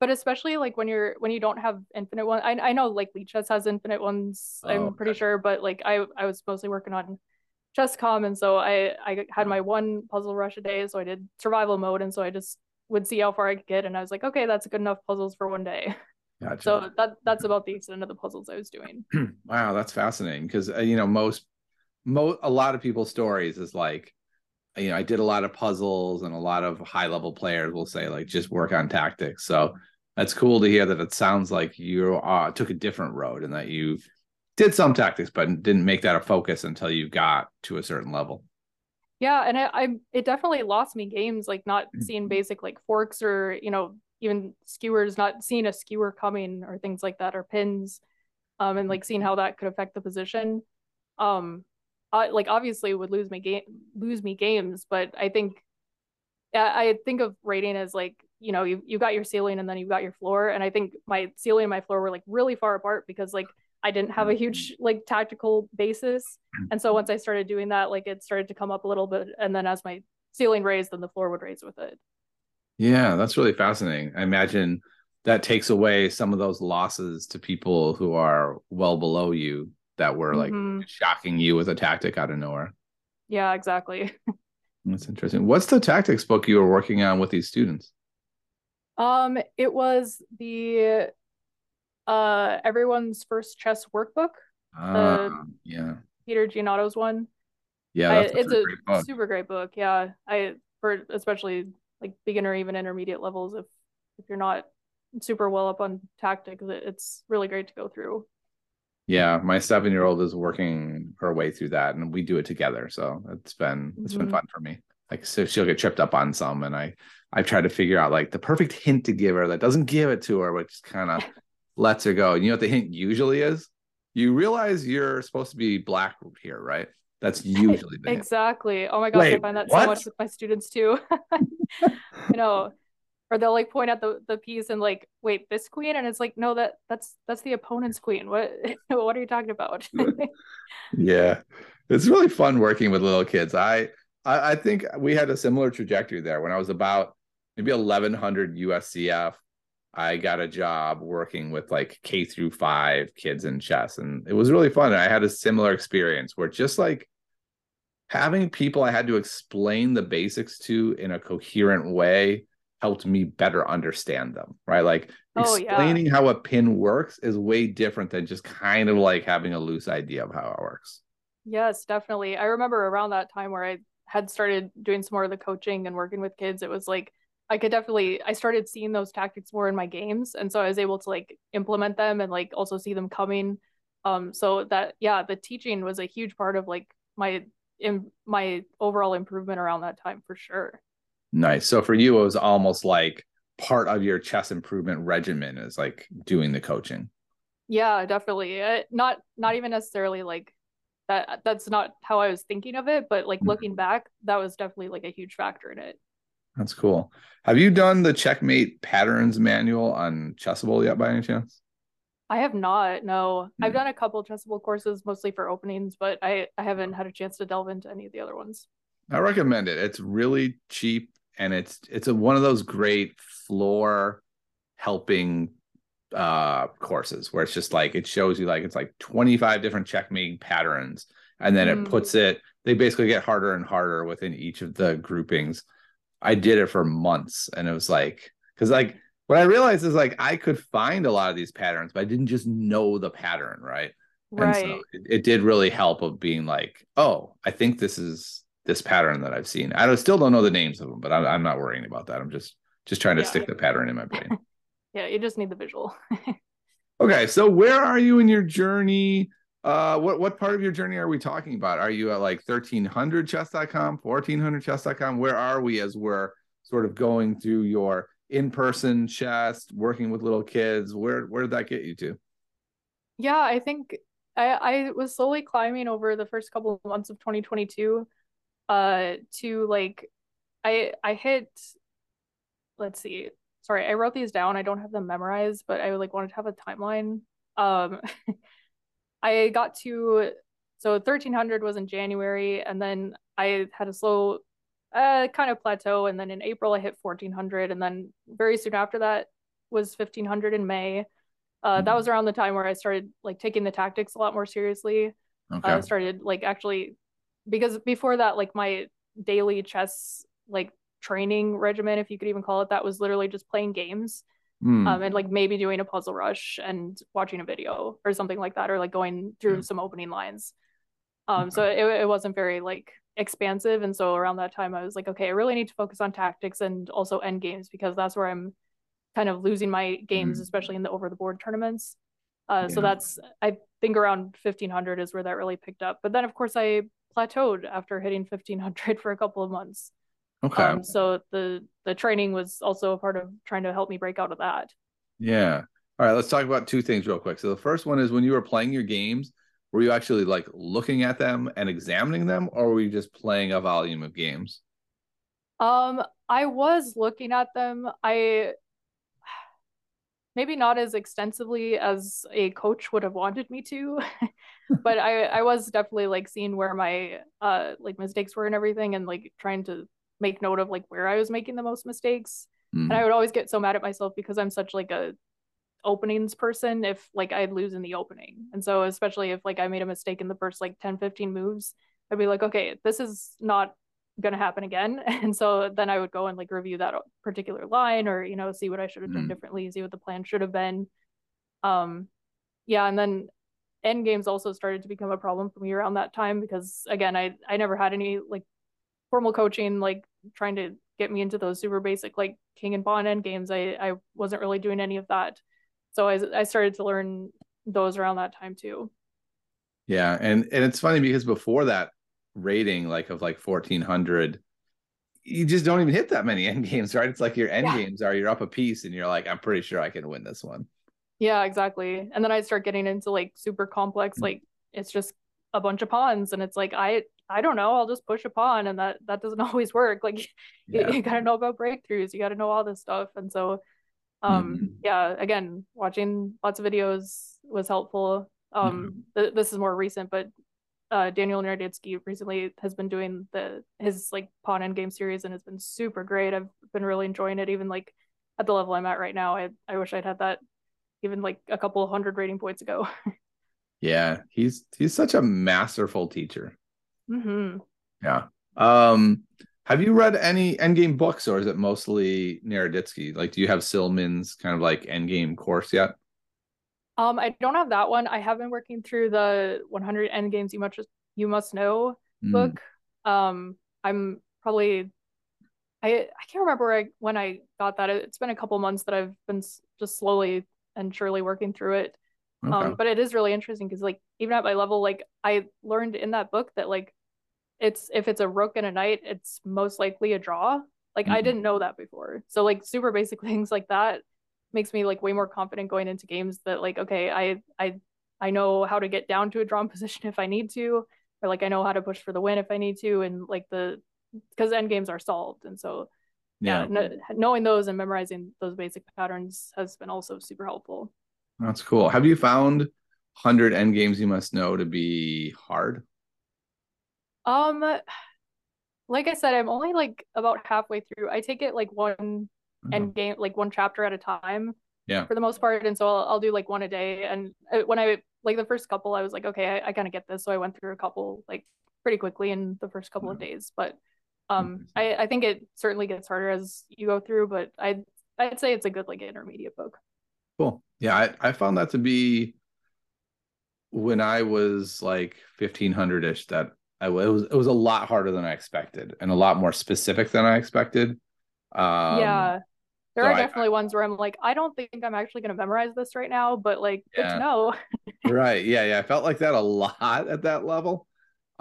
but especially like when you're when you don't have infinite ones. I I know like Lichess has infinite ones, oh, I'm pretty sure, but like I I was mostly working on chess.com and so I I had my one puzzle rush a day, so I did survival mode and so I just would see how far I could get and I was like, okay, that's good enough puzzles for one day. Gotcha. So that that's about the extent of the puzzles I was doing.
wow, that's fascinating because uh, you know most mo a lot of people's stories is like you know I did a lot of puzzles and a lot of high level players will say like just work on tactics. So that's cool to hear that it sounds like you uh, took a different road and that you did some tactics but didn't make that a focus until you got to a certain level.
Yeah, and I, I it definitely lost me games like not mm-hmm. seeing basic like forks or you know even skewers, not seeing a skewer coming or things like that, or pins, um, and like seeing how that could affect the position. Um, I, like obviously would lose me game, lose me games, but I think, I think of rating as like you know you you got your ceiling and then you got your floor, and I think my ceiling and my floor were like really far apart because like I didn't have a huge like tactical basis, and so once I started doing that, like it started to come up a little bit, and then as my ceiling raised, then the floor would raise with it.
Yeah, that's really fascinating. I imagine that takes away some of those losses to people who are well below you that were like mm-hmm. shocking you with a tactic out of nowhere.
Yeah, exactly.
That's interesting. What's the tactics book you were working on with these students?
Um, it was the uh everyone's first chess workbook.
Uh, yeah.
Peter Giannatos' one.
Yeah,
I, it's a, a super great book. Yeah, I for especially like beginner even intermediate levels if if you're not super well up on tactics it's really great to go through.
Yeah my seven year old is working her way through that and we do it together so it's been it's mm-hmm. been fun for me. Like so she'll get tripped up on some and i i try to figure out like the perfect hint to give her that doesn't give it to her which kind of lets her go. And you know what the hint usually is? You realize you're supposed to be black here right that's usually
the exactly. Oh my gosh, Wait, I find that what? so much with my students too. you know, or they'll like point at the the piece and like, wait, this queen, and it's like, no, that that's that's the opponent's queen. What what are you talking about?
yeah, it's really fun working with little kids. I I, I think we had a similar trajectory there when I was about maybe 1100 USCF. I got a job working with like K through five kids in chess, and it was really fun. And I had a similar experience where just like having people I had to explain the basics to in a coherent way helped me better understand them, right? Like oh, explaining yeah. how a pin works is way different than just kind of like having a loose idea of how it works.
Yes, definitely. I remember around that time where I had started doing some more of the coaching and working with kids, it was like I could definitely I started seeing those tactics more in my games and so I was able to like implement them and like also see them coming um so that yeah the teaching was a huge part of like my in my overall improvement around that time for sure
nice so for you it was almost like part of your chess improvement regimen is like doing the coaching
yeah definitely uh, not not even necessarily like that that's not how I was thinking of it, but like mm-hmm. looking back, that was definitely like a huge factor in it.
That's cool. Have you done the checkmate patterns manual on Chessable yet by any chance?
I have not. No, mm-hmm. I've done a couple Chessable courses, mostly for openings, but I I haven't had a chance to delve into any of the other ones.
I recommend it. It's really cheap and it's it's a, one of those great floor helping uh courses where it's just like it shows you like it's like 25 different checkmate patterns and then mm. it puts it they basically get harder and harder within each of the groupings i did it for months and it was like because like what i realized is like i could find a lot of these patterns but i didn't just know the pattern right?
Right And so
it, it, did really help of being like oh i think this is this pattern that i've seen. I still don't know the names of them but i'm, I'm not worrying about that. I'm just just trying to yeah. stick the pattern in my brain.
Yeah you just need the visual.
Okay so where are you in your journey? Uh what what part of your journey are we talking about? Are you at like 1300chess.com 1400chess.com where are we as we're sort of going through your in-person chess working with little kids where where did that get you to
yeah i think i i was slowly climbing over the first couple of months of 2022 uh to like i i hit let's see sorry, I wrote these down. I don't have them memorized, but I like wanted to have a timeline. Um, I got to so 1300 was in January, and then I had a slow uh, kind of plateau, and then in April I hit 1400, and then very soon after that was 1500 in May. Uh, mm-hmm. That was around the time where I started like taking the tactics a lot more seriously. Okay. I started like actually because before that, like my daily chess like training regimen, if you could even call it that, was literally just playing games. Mm. Um, and like maybe doing a puzzle rush and watching a video or something like that, or like going through yeah. some opening lines. Um, okay. so it, it wasn't very like expansive. And so around that time, I was like, okay, I really need to focus on tactics and also end games because that's where I'm kind of losing my games, mm. especially in the over the board tournaments. Uh, yeah. So that's, I think around 1500 is where that really picked up. But then, of course, I plateaued after hitting 1500 for a couple of months. Okay. Um, so the the training was also a part of trying to help me break out of that.
Yeah. All right. Let's talk about two things real quick. So the first one is when you were playing your games, were you actually like looking at them and examining them, or were you just playing a volume of games?
Um, I was looking at them. I maybe not as extensively as a coach would have wanted me to but i i was definitely like seeing where my uh like mistakes were and everything and like trying to make note of like where I was making the most mistakes. Mm. And I would always get so mad at myself because I'm such like a openings person if like I'd lose in the opening. And so especially if like I made a mistake in the first like 10 15 moves, I'd be like, okay, this is not going to happen again. And so then I would go and like review that particular line or you know see what I should have done mm. differently, see what the plan should have been. Um yeah, and then end games also started to become a problem for me around that time because again, I I never had any like formal coaching like trying to get me into those super basic like king and pawn end games i i wasn't really doing any of that so i i started to learn those around that time too
yeah and and it's funny because before that rating like of like 1400 you just don't even hit that many end games right it's like your end yeah. games are you're up a piece and you're like i'm pretty sure i can win this one
yeah exactly and then i start getting into like super complex mm. like it's just a bunch of pawns and it's like i I don't know, I'll just push a pawn and that that doesn't always work. Like yeah. you, you, gotta know about breakthroughs, you gotta know all this stuff. And so um mm-hmm. yeah, again, watching lots of videos was helpful. Um mm-hmm. th- this is more recent, but uh, Daniel Naroditsky recently has been doing the his like pawn endgame series and has been super great. I've been really enjoying it, even like at the level I'm at right now. I I wish I'd had that even like a couple hundred rating points ago.
yeah, he's he's such a masterful teacher.
Mm-hmm.
Yeah. Um, have you read any Endgame books, or is it mostly Naroditsky? Like, do you have Silman's kind of like Endgame course yet?
Um, I don't have that one. I have been working through the 100 Endgames you must you must know mm. book. Um, I'm probably I I can't remember I, when I got that. It's been a couple months that I've been just slowly and surely working through it. Um, okay. Um, but it is really interesting because like even at my level, like I learned in that book that like it's if it's a rook and a knight, it's most likely a draw. Like mm-hmm. I didn't know that before. So like super basic things like that makes me like way more confident going into games that like okay, I I I know how to get down to a drawn position if I need to, or like I know how to push for the win if I need to, and like the because end games are solved, and so yeah, yeah knowing those and memorizing those basic patterns has been also super helpful.
That's cool. Have you found hundred end games you must know to be hard?
Um, like I said, I'm only like about halfway through. I take it like one mm-hmm. end game, like one chapter at a time.
Yeah.
For the most part, and so I'll, I'll do like one a day. And uh, when I like the first couple, I was like, okay, I, I kind of get this. So I went through a couple like pretty quickly in the first couple mm-hmm. of days. But um, I I think it certainly gets harder as you go through. But I I'd, I'd say it's a good like intermediate book.
Cool. Yeah, I I found that to be when I was like 1500 ish that I, it was it was a lot harder than I expected and a lot more specific than I expected.
Um, yeah, there so are definitely I, ones where I'm like, I don't think I'm actually going to memorize this right now, but like, yeah. good to know.
right? Yeah, yeah. I felt like that a lot at that level.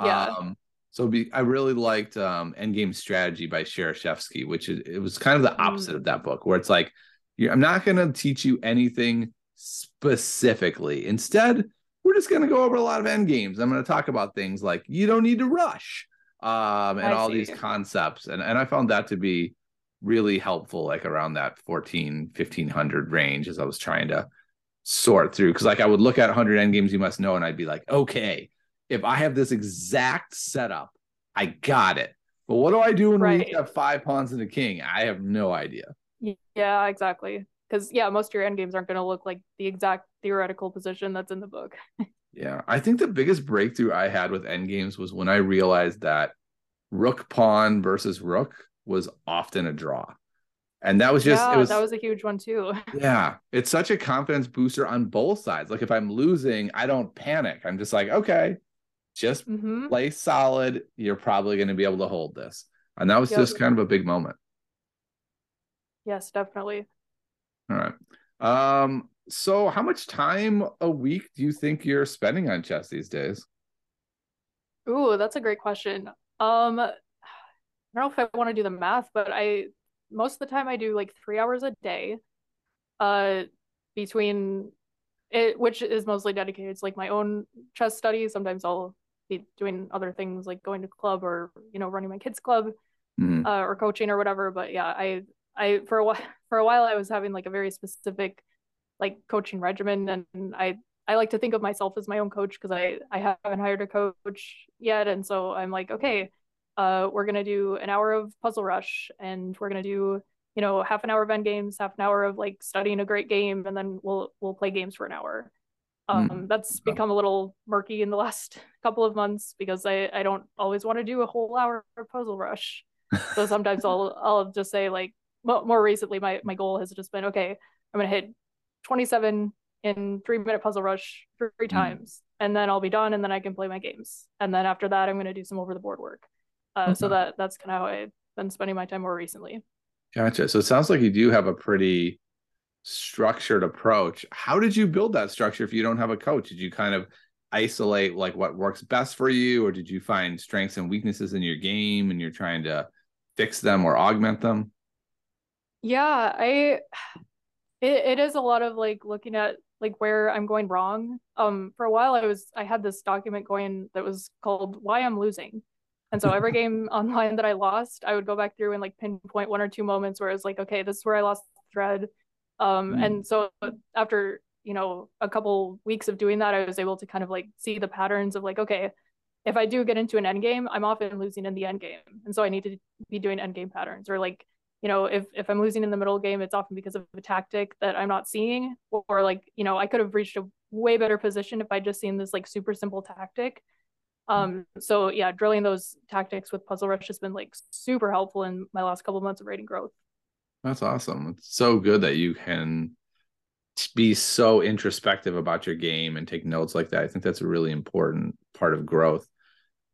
Yeah.
Um, so be, I really liked um, Endgame Strategy by Shereshevsky, which is it was kind of the opposite mm. of that book, where it's like, I'm not going to teach you anything specifically. Instead, we're just going to go over a lot of end games. I'm going to talk about things like you don't need to rush um, and I all see. these concepts. And, and I found that to be really helpful, like around that 14, 1500 range as I was trying to sort through. Cause like I would look at 100 end games you must know, and I'd be like, okay, if I have this exact setup, I got it. But what do I do when right. we have five pawns and a king? I have no idea.
Yeah, exactly because yeah most of your end games aren't going to look like the exact theoretical position that's in the book.
Yeah i think the biggest breakthrough i had with end games was when i realized that rook pawn versus rook was often a draw. And that was just
yeah,
it was
that was a huge one too.
Yeah it's such a confidence booster on both sides. Like if i'm losing i don't panic. I'm just like okay just mm-hmm. play solid. You're probably going to be able to hold this. And that was yep. just kind of a big moment.
Yes definitely.
All right. Um, so how much time a week do you think you're spending on chess these days?
Ooh, that's a great question. Um, I don't know if I want to do the math, but I most of the time I do like three hours a day. Uh, between it, which is mostly dedicated to like my own chess studies. Sometimes I'll be doing other things like going to club or you know running my kids club, mm-hmm. uh, or coaching or whatever. But yeah, I I for a while for a while I was having like a very specific like coaching regimen and I I like to think of myself as my own coach because I I haven't hired a coach yet. And so I'm like okay uh we're going to do an hour of puzzle rush and we're going to do you know half an hour of end games half an hour of like studying a great game and then we'll we'll play games for an hour. Um mm. that's become a little murky in the last couple of months because I I don't always want to do a whole hour of puzzle rush. So sometimes I'll I'll just say like more recently my my goal has just been okay i'm gonna hit 27 in three minute puzzle rush three mm. times and then i'll be done and then i can play my games. And then after that i'm gonna do some over the board work. Uh, okay. so that that's kind of how i've been spending my time more recently.
Gotcha. So it sounds like you do have a pretty structured approach. How did you build that structure if you don't have a coach? Did you kind of isolate like what works best for you or did you find strengths and weaknesses in your game and you're trying to fix them or augment them?
Yeah i it, it is a lot of like looking at like where i'm going wrong um for a while i was i had this document going that was called why i'm losing and so every game online that i lost i would go back through and like pinpoint one or two moments where it's like okay this is where i lost the thread um mm. and so after you know a couple weeks of doing that i was able to kind of like see the patterns of like okay if I do get into an end game, I'm often losing in the end game. And so I need to be doing end game patterns or like, you know, if if I'm losing in the middle game, it's often because of a tactic that I'm not seeing, or, or like, you know, I could have reached a way better position if I just seen this like super simple tactic. Um, so yeah, drilling those tactics with Puzzle Rush has been like super helpful in my last couple months of rating growth.
That's awesome. It's so good that you can be so introspective about your game and take notes like that. I think that's a really important part of growth.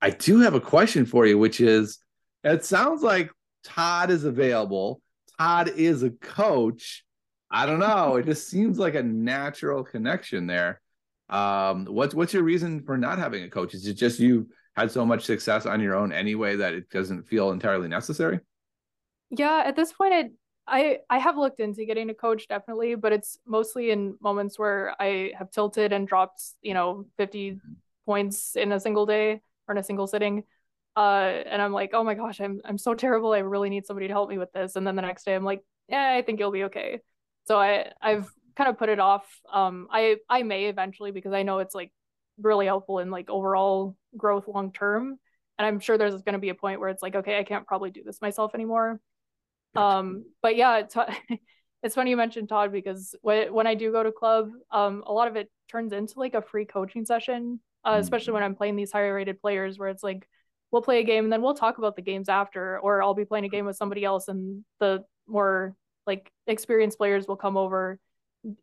I do have a question for you, which is it sounds like Todd is available. Todd is a coach. I don't know. It just seems like a natural connection there. Um, what's what's your reason for not having a coach? Is it just you had so much success on your own anyway that it doesn't feel entirely necessary?
Yeah, at this point, I I I have looked into getting a coach definitely, but it's mostly in moments where I have tilted and dropped, you know, 50 mm-hmm. points in a single day or in a single sitting. Uh, and I'm like, oh my gosh, I'm I'm so terrible. I really need somebody to help me with this. And then the next day, I'm like, yeah, I think you'll be okay. So I I've kind of put it off. Um, I I may eventually because I know it's like really helpful in like overall growth long term. And I'm sure there's going to be a point where it's like, okay, I can't probably do this myself anymore. Um, but yeah, it's, it's funny you mentioned Todd because when when I do go to club, um, a lot of it turns into like a free coaching session, uh, mm-hmm. especially when I'm playing these higher rated players where it's like we'll play a game and then we'll talk about the games after, or I'll be playing a game with somebody else and the more like experienced players will come over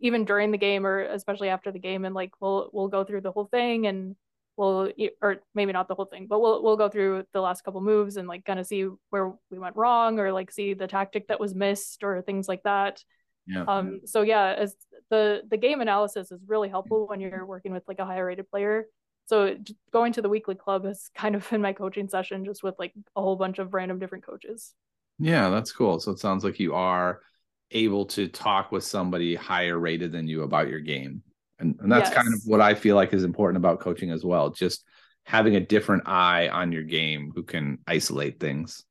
even during the game or especially after the game and like we'll we'll go through the whole thing and we'll or maybe not the whole thing but we'll we'll go through the last couple moves and like kind of see where we went wrong or like see the tactic that was missed or things like that. Yeah. Um so yeah as the the game analysis is really helpful when you're working with like a higher rated player so going to the weekly club has kind of been my coaching session just with like a whole bunch of random different coaches
yeah that's cool so it sounds like you are able to talk with somebody higher rated than you about your game and, and that's yes. kind of what i feel like is important about coaching as well just having a different eye on your game who can isolate things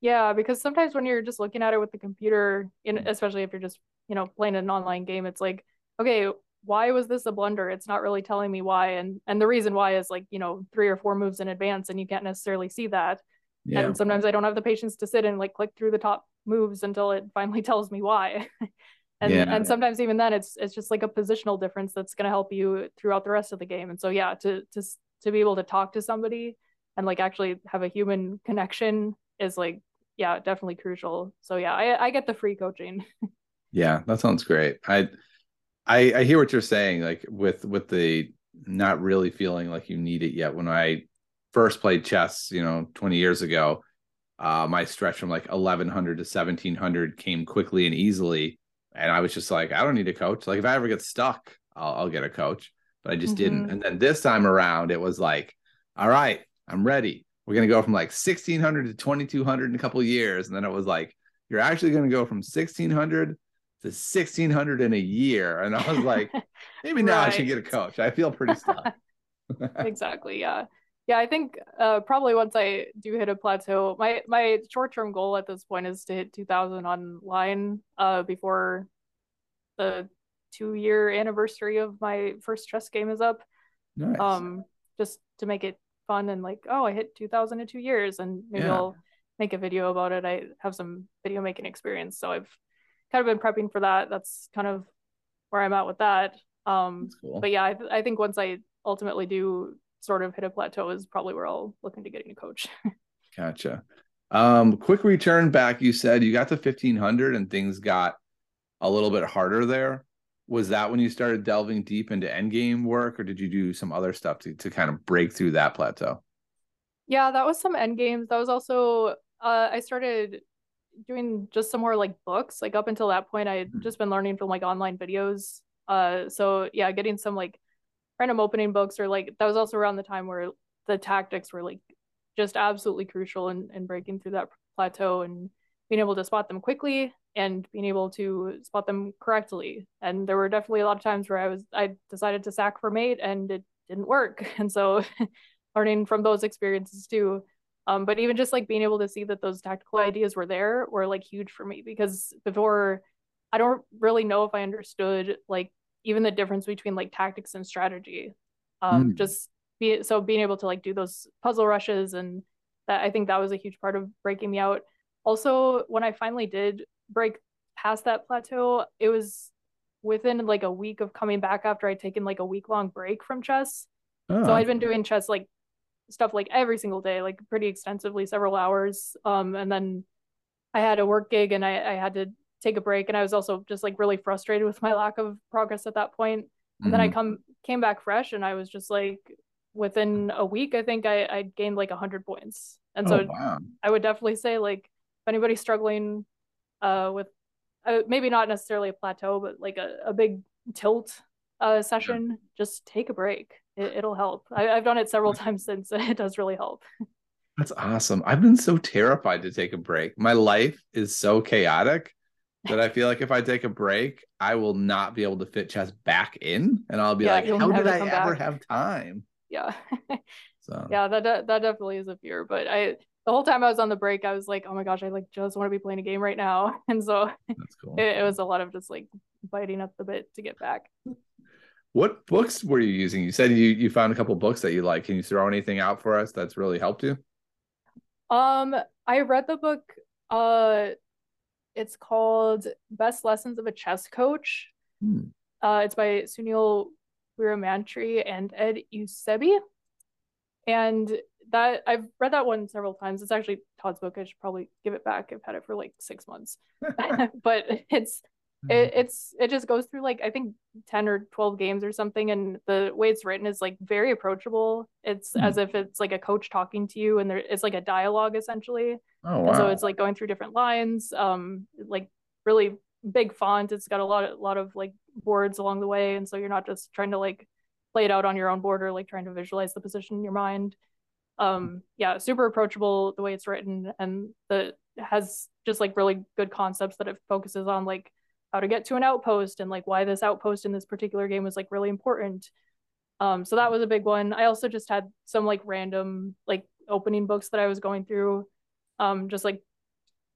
yeah because sometimes when you're just looking at it with the computer in, mm. especially if you're just you know playing an online game it's like okay why was this a blunder? It's not really telling me why. And and the reason why is like you know three or four moves in advance and you can't necessarily see that. Yeah. and sometimes i don't have the patience to sit and like click through the top moves until it finally tells me why. And yeah. and sometimes even then it's it's just like a positional difference that's going to help you throughout the rest of the game. And so yeah to to to be able to talk to somebody and like actually have a human connection is like yeah definitely crucial. So yeah i i get the free coaching.
Yeah that sounds great. I i i hear what you're saying like with with the not really feeling like you need it yet when i first played chess you know 20 years ago uh my stretch from like 1100 to 1700 came quickly and easily and I was just like, I don't need a coach. Like if I ever get stuck, I'll, I'll get a coach. But I just mm-hmm. didn't. And then this time around, it was like, all right, I'm ready. We're gonna go from like 1600 to 2200 in a couple years, and then it was like, you're actually gonna go from 1600 to 1600 in a year. And I was like, maybe now right. I should get a coach. I feel pretty stuck.
exactly. Yeah yeah i think uh, probably once i do hit a plateau my my short-term goal at this point is to hit 2000 online uh, before the two year anniversary of my first chess game is up nice. um just to make it fun and like oh i hit 2000 in two years and maybe yeah. i'll make a video about it i have some video making experience so i've kind of been prepping for that that's kind of where i'm at with that um cool. but yeah I, th- I think once i ultimately do sort of hit a plateau is probably where I'll look into getting a coach.
gotcha. Um, quick return back. You said you got to 1500 and things got a little bit harder there. Was that when you started delving deep into endgame work, or did you do some other stuff to, to kind of break through that plateau?
Yeah, that was some end games. That was also uh, I started doing just some more like books. Like up until that point, I had mm-hmm. just been learning from like online videos. Uh, so yeah, getting some like random opening books or like that was also around the time where the tactics were like just absolutely crucial in, in breaking through that plateau and being able to spot them quickly and being able to spot them correctly. And there were definitely a lot of times where I was I decided to sack for mate and it didn't work. And so learning from those experiences too. Um, but even just like being able to see that those tactical ideas were there were like huge for me because before I don't really know if I understood like even the difference between like tactics and strategy um mm. just be so being able to like do those puzzle rushes and that I think that was a huge part of breaking me out. Also, when I finally did break past that plateau, it was within like a week of coming back after I'd taken like a week long break from chess. Oh. So I'd been doing chess like stuff like every single day, like pretty extensively, several hours. Um, and then I had a work gig and I, I had to take a break. And I was also just like really frustrated with my lack of progress at that point. And mm-hmm. then I mm-hmm. come came back fresh and I was just like within a week, I think I, I gained like hundred points. And so oh, wow. I would definitely say like if anybody's struggling uh, with uh, maybe not necessarily a plateau, but like a, a big tilt uh, session, yeah. just take a break. It, will help. I, have done it several times since. And it does really help.
That's awesome. I've been so terrified to take a break. My life is so chaotic that I feel like if I take a break, I will not be able to fit chess back in, and I'll be yeah, like, "How did I ever back. have time?"
Yeah. so yeah, that that definitely is a fear. But I the whole time I was on the break, I was like, "Oh my gosh, I like just want to be playing a game right now," and so cool. it, it was a lot of just like biting up the bit to get back.
What books were you using? You said you you found a couple books that you like. Can you throw anything out for us that's really helped you?
Um, I read the book. Uh, it's called Best Lessons of a Chess Coach. Hmm. Uh, it's by Sunil Weeramantry and Ed Eusebi. And that I've read that one several times. It's actually Todd's book. I should probably give it back. I've had it for like six months, but it's it, mm-hmm. it's it just goes through like I think 10 or 12 games or something and the way it's written is like very approachable it's mm. as if it's like a coach talking to you and there it's like a dialogue essentially oh wow. And so it's like going through different lines um like really big font it's got a lot of lot of like boards along the way and so you're not just trying to like play it out on your own board or like trying to visualize the position in your mind um yeah super approachable the way it's written and the has just like really good concepts that it focuses on like how to get to an outpost and like why this outpost in this particular game was like really important. Um, so that was a big one. I also just had some like random like opening books that I was going through. Um, just like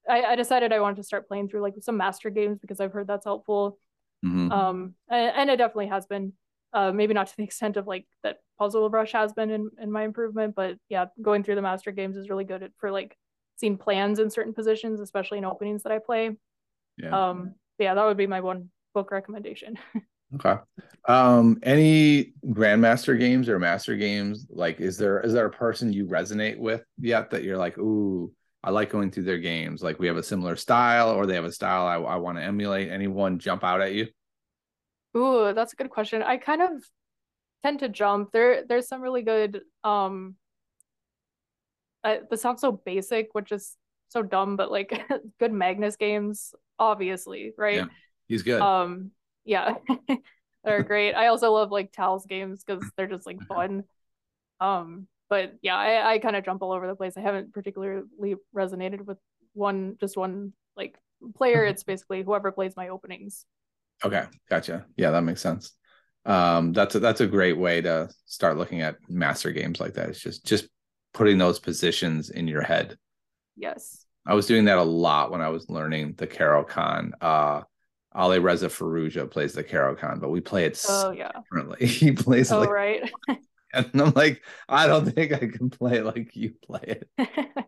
I, I decided I wanted to start playing through like some master games because I've heard that's helpful. Mm-hmm. Um, and, and, it definitely has been. Uh, maybe not to the extent of like that Puzzle Rush has been in, in my improvement, but yeah, going through the master games is really good for like seeing plans in certain positions, especially in openings that I play. Yeah. Um, yeah, that would be my one book recommendation.
okay. Um, any grandmaster games or master games? Like, is there is there a person you resonate with yet that you're like, ooh, I like going through their games. Like we have a similar style, or they have a style I, I want to emulate. Anyone jump out at you?
Ooh, that's a good question. I kind of tend to jump. There, there's some really good. Um, uh, this sounds so basic, which is so dumb, but like good Magnus games obviously, right? Yeah,
he's good.
Um, yeah, they're great. I also love like Tal's games because they're just like fun. Um, but yeah, I, I kind of jump all over the place. I haven't particularly resonated with one, just one like player. It's basically whoever plays my openings.
Okay, gotcha. Yeah, that makes sense. Um, that's a, that's a great way to start looking at master games like that. It's just just putting those positions in your head.
Yes.
I was doing that a lot when I was learning the Caro-Kann. Uh Alireza Firouzja plays the Caro-Kann, but we play it oh, yeah. differently. he plays
oh,
like
right.
and I'm like, I don't think I can play it like you play it.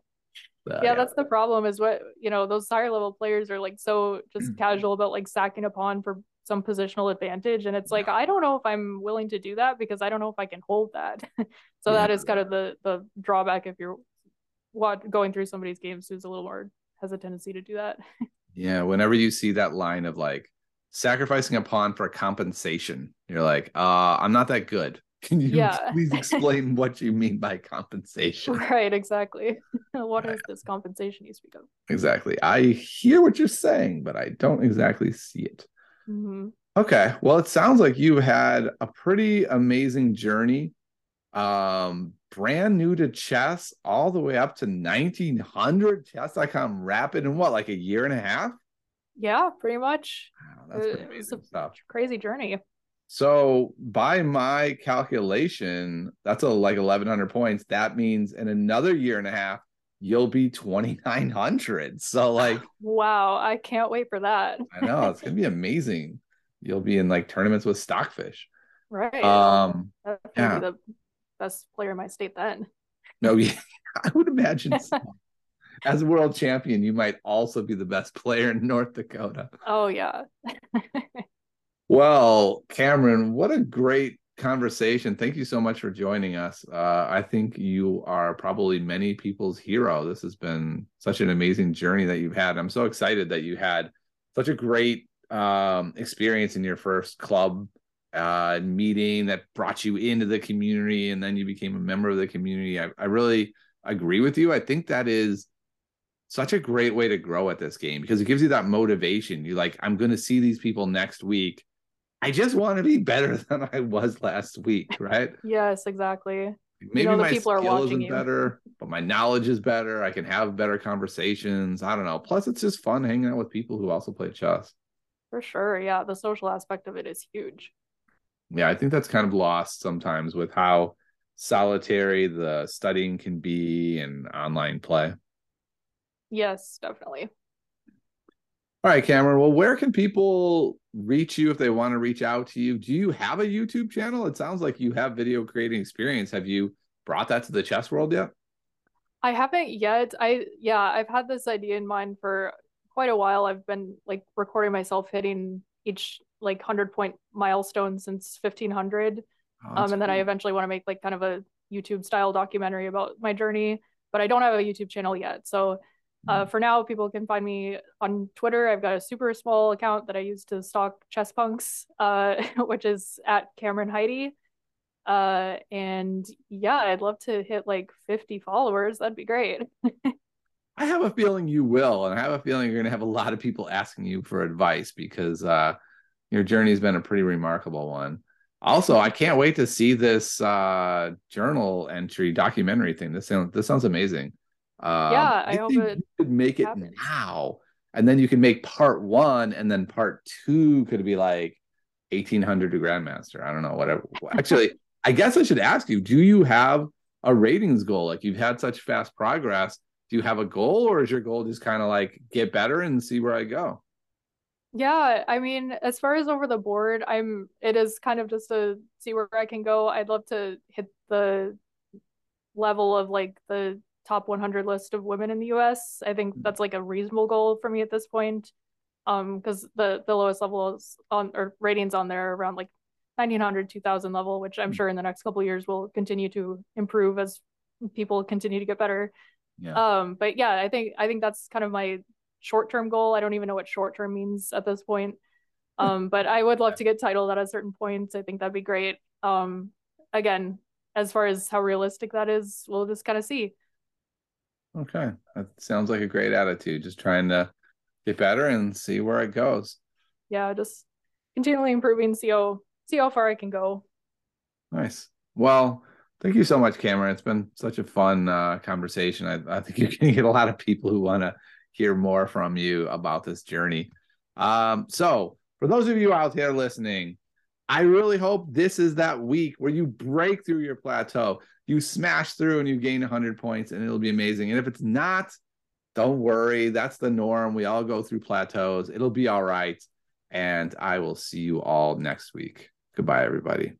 So, yeah, yeah, that's the problem is what you know, those higher level players are like so just mm-hmm. casual about like sacking a pawn for some positional advantage. And it's like, I don't know if I'm willing to do that because I don't know if I can hold that. so yeah. that is kind of the the drawback if you're what going through somebody's games who's a little more has a tendency to do that.
yeah, whenever you see that line of like sacrificing a pawn for compensation, you're like, uh, I'm not that good. Can you yeah. please explain what you mean by compensation?
Right, exactly. what is this compensation you speak of?
Exactly. I hear what you're saying, but I don't exactly see it. Mm-hmm. Okay. Well, it sounds like you had a pretty amazing journey. Um, brand new to chess all the way up to 1900 chess.com rapid in what like a year and a half?
Yeah pretty much. Wow, that's pretty amazing stuff. crazy journey.
So by my calculation that's a, like 1100 points. That means in another year and a half you'll be 2900 so like
wow i can't wait for that.
I know it's gonna be amazing. You'll be in like tournaments with stockfish.
Right. Um that's yeah. the best player in my state then.
No, yeah, I would imagine so. As a world champion, you might also be the best player in North Dakota.
Oh yeah.
well, Cameron, what a great conversation. Thank you so much for joining us. Uh, I think you are probably many people's hero. This has been such an amazing journey that you've had. I'm so excited that you had such a great um, experience in your first club uh, meeting that brought you into the community and then you became a member of the community. I, I really agree with you. I think that is such a great way to grow at this game because it gives you that motivation. You're like, I'm going to see these people next week I just want to be better than I was last week, right?
yes, exactly.
Maybe you know, my people skill isn't you. better, but my knowledge is better. I can have better conversations. I don't know. Plus, it's just fun hanging out with people who also play chess.
For sure. Yeah. The social aspect of it is huge.
Yeah. I think that's kind of lost sometimes with how solitary the studying can be and online play.
Yes, definitely.
All right, Cameron. Well, where can people reach you if they want to reach out to you? Do you have a YouTube channel? It sounds like you have video creating experience. Have you brought that to the chess world yet?
I haven't yet. I yeah, I've had this idea in mind for quite a while. I've been like recording myself hitting each like 100 point milestone since 1500. Oh, um and cool. then I eventually want to make like kind of a YouTube style documentary about my journey, but I don't have a YouTube channel yet. So uh, mm-hmm. for now, people can find me on Twitter. I've got a super small account that I use to stalk chess punks, uh, which is at Cameron Heidi. Uh, and yeah, I'd love to hit like 50 followers. That'd be great.
I have a feeling you will, and I have a feeling you're going to have a lot of people asking you for advice because uh, your journey has been a pretty remarkable one. Also, I can't wait to see this uh, journal entry documentary thing. This sounds this sounds amazing.
Um, yeah, I, I hope it
could make it happens. now, and then you can make part one, and then part two could be like eighteen hundred to grandmaster. I don't know, whatever. Actually, I guess I should ask you: Do you have a ratings goal? Like you've had such fast progress. Do you have a goal, or is your goal just kind of like get better and see where I go?
Yeah, I mean, as far as over the board, I'm it is kind of just to see where I can go. I'd love to hit the level of like the top 100 list of women in the US. I think that's like a reasonable goal for me at this point. Um, because the the lowest levels on or ratings on there around like 1900 2000 level, which I'm mm. sure in the next couple years will continue to improve as people continue to get better. Yeah. Um, but yeah, I think I think that's kind of my short-term goal. I don't even know what short-term means at this point. Um, but I would love to get titled at a certain point. I think that'd be great. Um, again, as far as how realistic that is, we'll just kind of see.
Okay. That sounds like a great attitude. Just trying to get better and see where it goes.
Yeah, just continually improving, see how see how far I can go.
Nice. Well, thank you so much, Cameron. It's been such a fun uh, conversation. I, I think you're going to get a lot of people who want to hear more from you about this journey. Um, so, for those of you out there listening, I really hope this is that week where you break through your plateau you smash through and you gain 100 points and it'll be amazing. And if it's not, don't worry. That's the norm. We all go through plateaus. It'll be all right. And I will see you all next week. Goodbye, everybody.